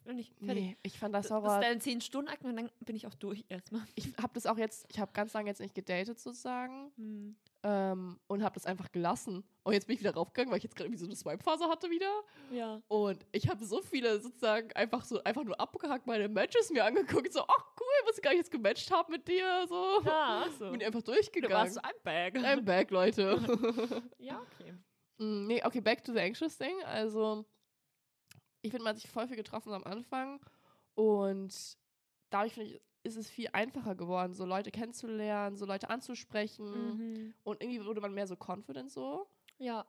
Speaker 1: bin ich fertig.
Speaker 2: nee, ich fand das
Speaker 1: Das, das ist dann 10 Stunden Akt und dann bin ich auch durch erstmal.
Speaker 2: ich habe das auch jetzt, ich habe ganz lange jetzt nicht gedatet sozusagen
Speaker 1: Hm.
Speaker 2: Ähm, und habe das einfach gelassen. Und jetzt bin ich wieder raufgegangen, weil ich jetzt gerade irgendwie so eine Swipe-Phase hatte wieder.
Speaker 1: Ja.
Speaker 2: Und ich habe so viele sozusagen einfach so einfach nur abgehakt meine Matches mir angeguckt. So, ach cool, was ich gar nicht jetzt gematcht habe mit dir. So.
Speaker 1: Ja, so.
Speaker 2: Bin einfach
Speaker 1: Du
Speaker 2: durchgegangen.
Speaker 1: warst so ein Bag.
Speaker 2: I'm back, Leute.
Speaker 1: ja, okay.
Speaker 2: Mm, nee, okay, back to the anxious thing. Also, ich finde, man hat sich voll viel getroffen am Anfang. Und dadurch finde ich, ist es viel einfacher geworden, so Leute kennenzulernen, so Leute anzusprechen.
Speaker 1: Mhm.
Speaker 2: Und irgendwie wurde man mehr so confident so.
Speaker 1: Ja.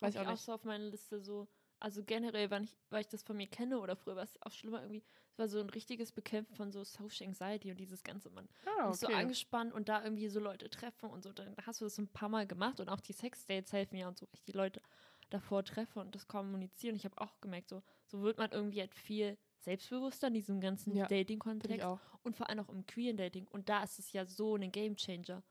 Speaker 2: Weiß ich auch
Speaker 1: ich auch
Speaker 2: nicht.
Speaker 1: so auf meiner Liste so. Also generell, weil ich, weil ich das von mir kenne oder früher war es auch schlimmer irgendwie, es war so ein richtiges Bekämpfen von so Social Anxiety und dieses ganze, man
Speaker 2: Ah,
Speaker 1: ist so angespannt und da irgendwie so Leute treffen und so, dann hast du das ein paar Mal gemacht und auch die Sexdates helfen ja und so, weil ich die Leute davor treffe und das kommunizieren. Ich habe auch gemerkt, so, so wird man irgendwie halt viel selbstbewusster in diesem ganzen
Speaker 2: Ja,
Speaker 1: Dating-Kontext und vor allem auch im queeren Dating. Und da ist es ja so ein Gamechanger.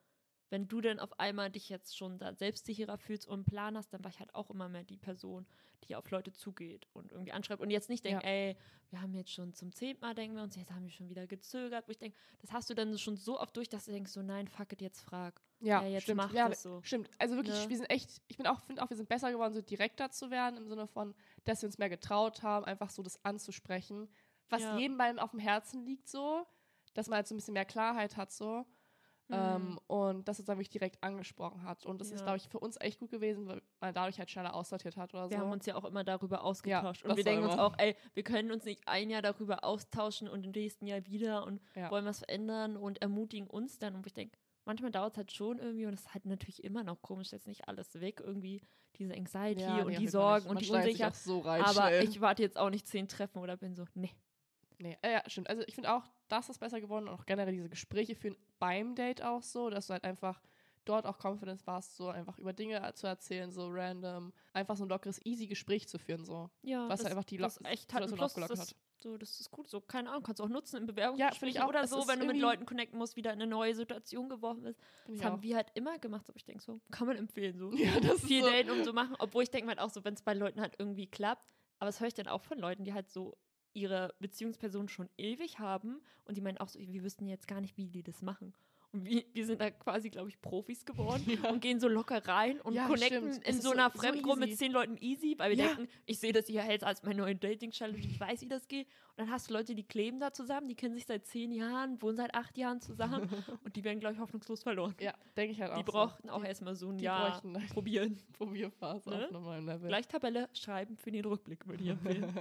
Speaker 1: Wenn du dann auf einmal dich jetzt schon da selbstsicherer fühlst und einen Plan hast, dann war ich halt auch immer mehr die Person, die auf Leute zugeht und irgendwie anschreibt und jetzt nicht denkt,
Speaker 2: Ja.
Speaker 1: ey, wir haben jetzt schon zum zehnten Mal, denken wir uns, jetzt haben wir schon wieder gezögert. Wo ich denke, das hast du dann schon so oft durch, dass du denkst, so nein, fuck it, jetzt frag.
Speaker 2: Ja,
Speaker 1: Ja, jetzt
Speaker 2: stimmt.
Speaker 1: mach
Speaker 2: ja,
Speaker 1: das so.
Speaker 2: Stimmt. Also wirklich,
Speaker 1: Ne?
Speaker 2: wir sind echt, ich bin auch, finde auch, wir sind besser geworden, so direkter zu werden, im Sinne von, dass wir uns mehr getraut haben, einfach so das anzusprechen, was
Speaker 1: Ja.
Speaker 2: jedem beiden auf dem Herzen liegt, so, dass man halt so ein bisschen mehr Klarheit hat, so. Ähm,
Speaker 1: Hm.
Speaker 2: und das sozusagen mich direkt angesprochen hat. Und das ist,
Speaker 1: Ja.
Speaker 2: glaube ich, für uns echt gut gewesen, weil man dadurch halt schneller aussortiert hat oder
Speaker 1: Wir
Speaker 2: so.
Speaker 1: haben uns ja auch immer darüber ausgetauscht.
Speaker 2: das
Speaker 1: und wir denken uns
Speaker 2: immer.
Speaker 1: auch, ey, wir können uns nicht ein Jahr darüber austauschen und im nächsten Jahr wieder und
Speaker 2: Ja.
Speaker 1: wollen was verändern und ermutigen uns dann. Und ich denke, manchmal dauert es halt schon irgendwie und es ist halt natürlich immer noch komisch, jetzt nicht alles weg, irgendwie diese Anxiety
Speaker 2: Ja,
Speaker 1: und die Sorgen und die Unsicherheit.
Speaker 2: so
Speaker 1: Aber ich warte jetzt auch nicht zehn Treffen oder bin so, nee.
Speaker 2: Nee, äh, ja, stimmt. Also ich finde auch, das ist besser geworden und auch generell diese Gespräche führen beim Date auch so, dass du halt einfach dort auch Confidence warst, so einfach über Dinge zu erzählen, so random, einfach so ein lockeres, easy Gespräch zu führen, so.
Speaker 1: Ja,
Speaker 2: Was
Speaker 1: das,
Speaker 2: halt einfach die
Speaker 1: das echt halt ein
Speaker 2: Situation aufgelockert
Speaker 1: das,
Speaker 2: hat.
Speaker 1: so, das ist gut, so, keine Ahnung, kannst du auch nutzen im
Speaker 2: Ja,
Speaker 1: Bewerbungsgespräch
Speaker 2: finde ich auch.
Speaker 1: oder so, wenn du mit Leuten connecten musst, wieder in eine neue Situation geworfen bist. Das haben
Speaker 2: auch.
Speaker 1: wir halt immer gemacht, aber ich denke so, kann man empfehlen, so.
Speaker 2: Ja, das
Speaker 1: viel
Speaker 2: so.
Speaker 1: Daten um so machen, obwohl ich denke mal auch so, wenn es bei Leuten halt irgendwie klappt, aber das höre ich dann auch von Leuten, die halt so ihre Beziehungsperson schon ewig haben und die meinen auch so, wir wüssten jetzt gar nicht, wie die das machen. Und wir, wir sind da quasi, glaube ich, Profis geworden
Speaker 2: Ja.
Speaker 1: und gehen so locker rein und
Speaker 2: Ja,
Speaker 1: connecten
Speaker 2: stimmt.
Speaker 1: In so
Speaker 2: so-
Speaker 1: einer
Speaker 2: so
Speaker 1: Fremdgruppe mit
Speaker 2: easy.
Speaker 1: zehn Leuten easy, weil wir
Speaker 2: Ja.
Speaker 1: denken, ich sehe das hier jetzt als meine neue Dating-Challenge, ich weiß, wie das geht. Und dann hast du Leute, die kleben da zusammen, die kennen sich seit zehn Jahren, wohnen seit acht Jahren zusammen und die werden, glaube ich, hoffnungslos verloren.
Speaker 2: Ja, denke ich halt auch
Speaker 1: Die
Speaker 2: so.
Speaker 1: brauchten auch
Speaker 2: Die-
Speaker 1: erstmal so ein Jahr
Speaker 2: eine
Speaker 1: probieren.
Speaker 2: Probierphase
Speaker 1: Ne?
Speaker 2: auf normalem Level.
Speaker 1: Gleich Tabelle schreiben für den Rückblick, würde ich empfehlen.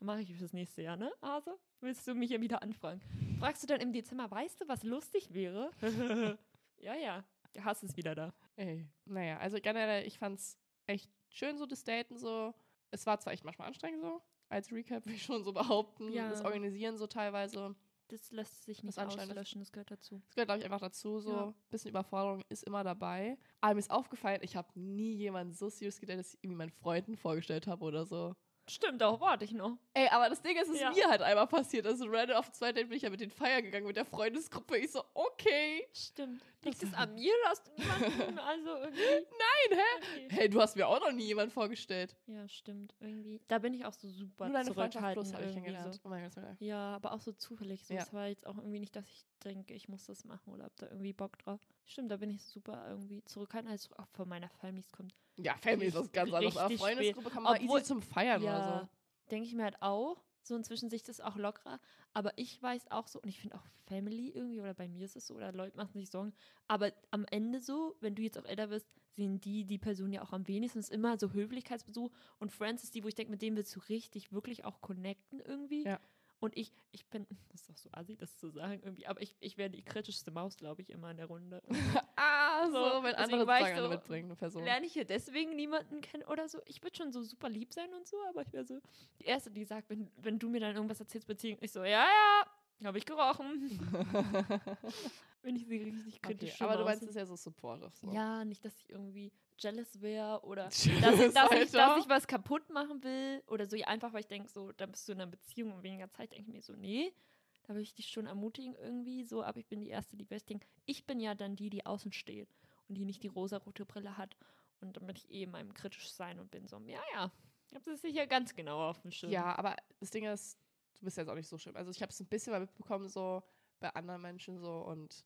Speaker 1: Mache ich fürs nächste Jahr, ne? Also, willst du mich ja wieder anfragen? Fragst du dann im Dezember, weißt du, was lustig wäre? ja, ja, der Hass ist wieder da.
Speaker 2: Ey, naja, also generell, ich fand's echt schön so, das Daten so. Es war zwar echt manchmal anstrengend so, als Recap will ich schon so behaupten.
Speaker 1: Ja.
Speaker 2: Das Organisieren so teilweise.
Speaker 1: Das lässt sich nicht
Speaker 2: Das
Speaker 1: auslöschen, das gehört dazu.
Speaker 2: Das gehört, glaube ich, einfach dazu. So
Speaker 1: Ja.
Speaker 2: bisschen Überforderung ist immer dabei. Aber mir ist aufgefallen, ich habe nie jemanden so serious gedatet, dass ich irgendwie meinen Freunden vorgestellt habe oder so.
Speaker 1: Stimmt, auch warte ich noch.
Speaker 2: Ey, aber das Ding ist, es ist
Speaker 1: Ja.
Speaker 2: mir halt einmal passiert. Also random auf zwei Date bin ich ja mit den feiern gegangen mit der Freundesgruppe. Ich so, okay.
Speaker 1: Stimmt.
Speaker 2: Das-
Speaker 1: Liegt es an mir, dass niemanden, also irgendwie.
Speaker 2: Nein, hä?
Speaker 1: Okay.
Speaker 2: Hey, du hast mir auch noch nie jemanden vorgestellt.
Speaker 1: Ja, stimmt, irgendwie. Da bin ich auch so super
Speaker 2: Nur deine Freundschaft
Speaker 1: zurückhaltend
Speaker 2: plus habe ich kennengelernt.
Speaker 1: so.
Speaker 2: Oh mein Gott.
Speaker 1: Ja, aber auch so zufällig. So.
Speaker 2: Ja.
Speaker 1: Es war jetzt auch irgendwie nicht, dass ich denke, ich muss das machen oder hab da irgendwie Bock drauf. Stimmt, da bin ich super irgendwie zurückhaltend, als auch von meiner Familie kommt.
Speaker 2: Ja, Family ist was ganz anderes. Aber Freundesgruppe kann man
Speaker 1: Obwohl-
Speaker 2: easy zum Feiern oder so.
Speaker 1: denke ich mir halt auch. So inzwischen sich das auch lockerer. Aber ich weiß auch so, und ich finde auch Family irgendwie, oder bei mir ist es so, oder Leute machen sich Sorgen. Aber am Ende so, wenn du jetzt auch älter wirst, sehen die die Person ja auch am wenigsten. Es ist immer so Höflichkeitsbesuch. Und Friends ist die, wo ich denke, mit denen willst du richtig, wirklich auch connecten irgendwie.
Speaker 2: Ja.
Speaker 1: Und ich, ich bin, das ist doch so assi, das zu sagen irgendwie, aber ich, ich wäre die kritischste Maus, glaube ich, immer in der Runde.
Speaker 2: ah, so,
Speaker 1: So,
Speaker 2: wenn andere Sagen
Speaker 1: so,
Speaker 2: mitbringen, eine Person.
Speaker 1: lerne ich hier deswegen niemanden kennen oder so. Ich würde schon so super lieb sein und so, aber ich wäre so die Erste, die sagt, wenn, wenn du mir dann irgendwas erzählst, Beziehung, ich so, ja, ja, habe ich gerochen. wenn ich sie richtig
Speaker 2: okay,
Speaker 1: kritisch
Speaker 2: aber du meinst, ist ja so supportive. So.
Speaker 1: Ja, nicht, dass ich irgendwie jealous wäre oder dass
Speaker 2: Jealous,
Speaker 1: ich, dass, ich, dass ich was kaputt machen will oder so, einfach weil ich denke, so, da bist du in einer Beziehung und weniger Zeit, denke ich mir so, nee, da will ich dich schon ermutigen irgendwie so, aber ich bin die Erste, die denke, ich bin ja dann die, die außen steht und die nicht die rosarote Brille hat und dann bin ich eh in meinem kritisch sein und bin so, ja, ja, ich habe das sicher ganz genau auf dem Schirm.
Speaker 2: Ja, aber das Ding ist, du bist jetzt auch nicht so schlimm. Also ich habe es ein bisschen mal mitbekommen, so bei anderen Menschen so und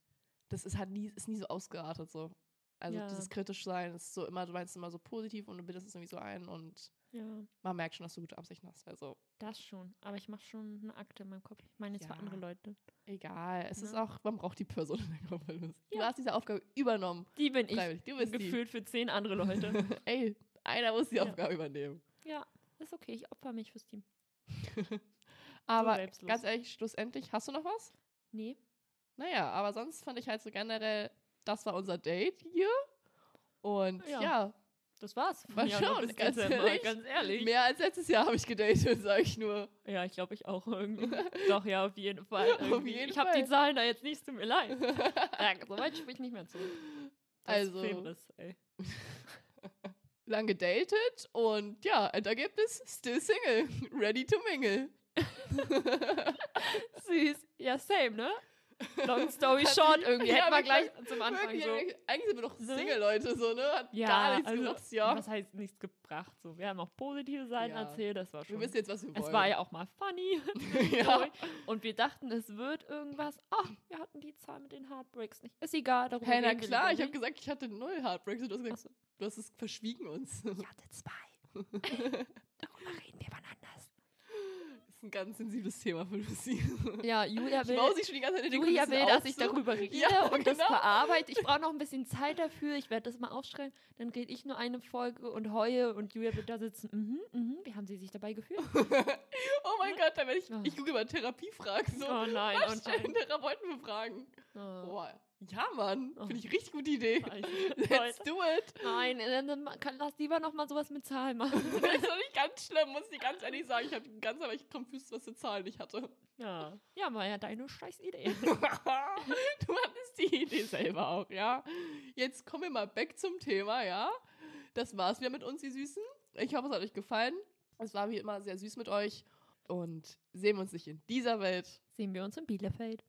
Speaker 2: das ist halt nie, ist nie so ausgeartet so. Also
Speaker 1: Ja.
Speaker 2: dieses kritisch sein ist so immer, du meinst immer so positiv und du bildest es irgendwie so ein und
Speaker 1: ja,
Speaker 2: man merkt schon, dass du gute Absichten hast. Also
Speaker 1: das schon, aber ich mache schon eine Akte in meinem Kopf. Ich meine jetzt für
Speaker 2: Ja.
Speaker 1: andere Leute.
Speaker 2: egal. Es ist
Speaker 1: Ja.
Speaker 2: auch, man braucht die Person in der Gruppe. Du
Speaker 1: Ja.
Speaker 2: hast diese Aufgabe übernommen.
Speaker 1: Die bin ich.
Speaker 2: Du bist die.
Speaker 1: gefühlt für zehn andere Leute.
Speaker 2: Ey, einer muss die. Aufgabe übernehmen.
Speaker 1: ja, ist okay, ich opfer mich fürs Team.
Speaker 2: Aber
Speaker 1: selbstlos.
Speaker 2: ganz ehrlich, schlussendlich, hast du noch was?
Speaker 1: Nee,
Speaker 2: Naja, aber sonst fand ich halt so generell, das war unser Date hier. Und
Speaker 1: Ja.
Speaker 2: ja,
Speaker 1: Das war's.
Speaker 2: Mal
Speaker 1: Ja,
Speaker 2: schauen, ganz ehrlich.
Speaker 1: ganz ehrlich.
Speaker 2: Mehr als letztes Jahr habe ich gedatet, sag ich nur.
Speaker 1: Ja, ich glaube, ich auch irgendwie. Doch, ja, auf jeden Fall.
Speaker 2: Auf jeden
Speaker 1: ich habe die. Zahlen da jetzt nicht, tut mir leid. ja, so weit sprich nicht mehr zurück. Das
Speaker 2: Also-
Speaker 1: Filmriss, ey.
Speaker 2: Lang gedatet und ja, Endergebnis, still single, ready to mingle.
Speaker 1: Süß. Ja, same, ne? Long story short, irgendwie.
Speaker 2: ja,
Speaker 1: Hätten wir gleich zum Anfang
Speaker 2: Wirklich,
Speaker 1: so.
Speaker 2: eigentlich- sind wir doch
Speaker 1: Ne?
Speaker 2: Single, Leute, so, ne? Hat
Speaker 1: Ja,
Speaker 2: gar nichts
Speaker 1: also,
Speaker 2: gebracht, ja.
Speaker 1: was heißt nichts gebracht? So, wir haben auch positive Seiten
Speaker 2: Ja.
Speaker 1: erzählt, das war schon.
Speaker 2: Wir wissen jetzt, was wir wollen.
Speaker 1: es war ja auch mal funny.
Speaker 2: ja.
Speaker 1: Und wir dachten, es wird irgendwas. Ach, wir hatten die Zahl mit den Heartbreaks nicht. Ist egal, darüber
Speaker 2: Hey, na klar, ich habe gesagt, ich hatte null Heartbreaks und du hast gesagt,
Speaker 1: so.
Speaker 2: du hast es verschwiegen uns.
Speaker 1: Ich hatte zwei. Darüber reden wir wann anders.
Speaker 2: Das ein ganz sensibles Thema für Lucy.
Speaker 1: Ja, Julia will,
Speaker 2: baue sich schon die ganze Zeit in den
Speaker 1: Julia will dass ich darüber rede
Speaker 2: Ja,
Speaker 1: und das
Speaker 2: genau.
Speaker 1: verarbeite. Ich brauche noch ein bisschen Zeit dafür. Ich werde das mal aufschreiben. Dann rede ich nur eine Folge und heue und Julia wird da sitzen. Mhm, mhm. Wie haben sie sich dabei gefühlt?
Speaker 2: oh mein Gott, da werde ich,
Speaker 1: Oh.
Speaker 2: ich gucke mal Therapiefragen. So.
Speaker 1: Oh nein,
Speaker 2: Was
Speaker 1: oh nein.
Speaker 2: Therapeuten für Fragen?
Speaker 1: Oh,
Speaker 2: Boah, ja, Mann.
Speaker 1: Oh.
Speaker 2: Finde ich richtig gute Idee. Let's do it.
Speaker 1: Nein, dann dann kann, lass lieber noch mal sowas mit Zahlen machen.
Speaker 2: Das ist doch nicht ganz schlimm, muss ich ganz ehrlich sagen. Ich habe ganz aber ich confused, was für Zahlen ich hatte.
Speaker 1: Ja, ja, war ja deine scheiß Idee.
Speaker 2: du hattest die Idee selber auch, ja. Jetzt kommen wir mal back zum Thema, ja. Das war's wieder mit uns, die Süßen. Ich hoffe, es hat euch gefallen. Es war wie immer sehr süß mit euch. Und sehen wir uns nicht in dieser Welt.
Speaker 1: Sehen wir uns in Bielefeld.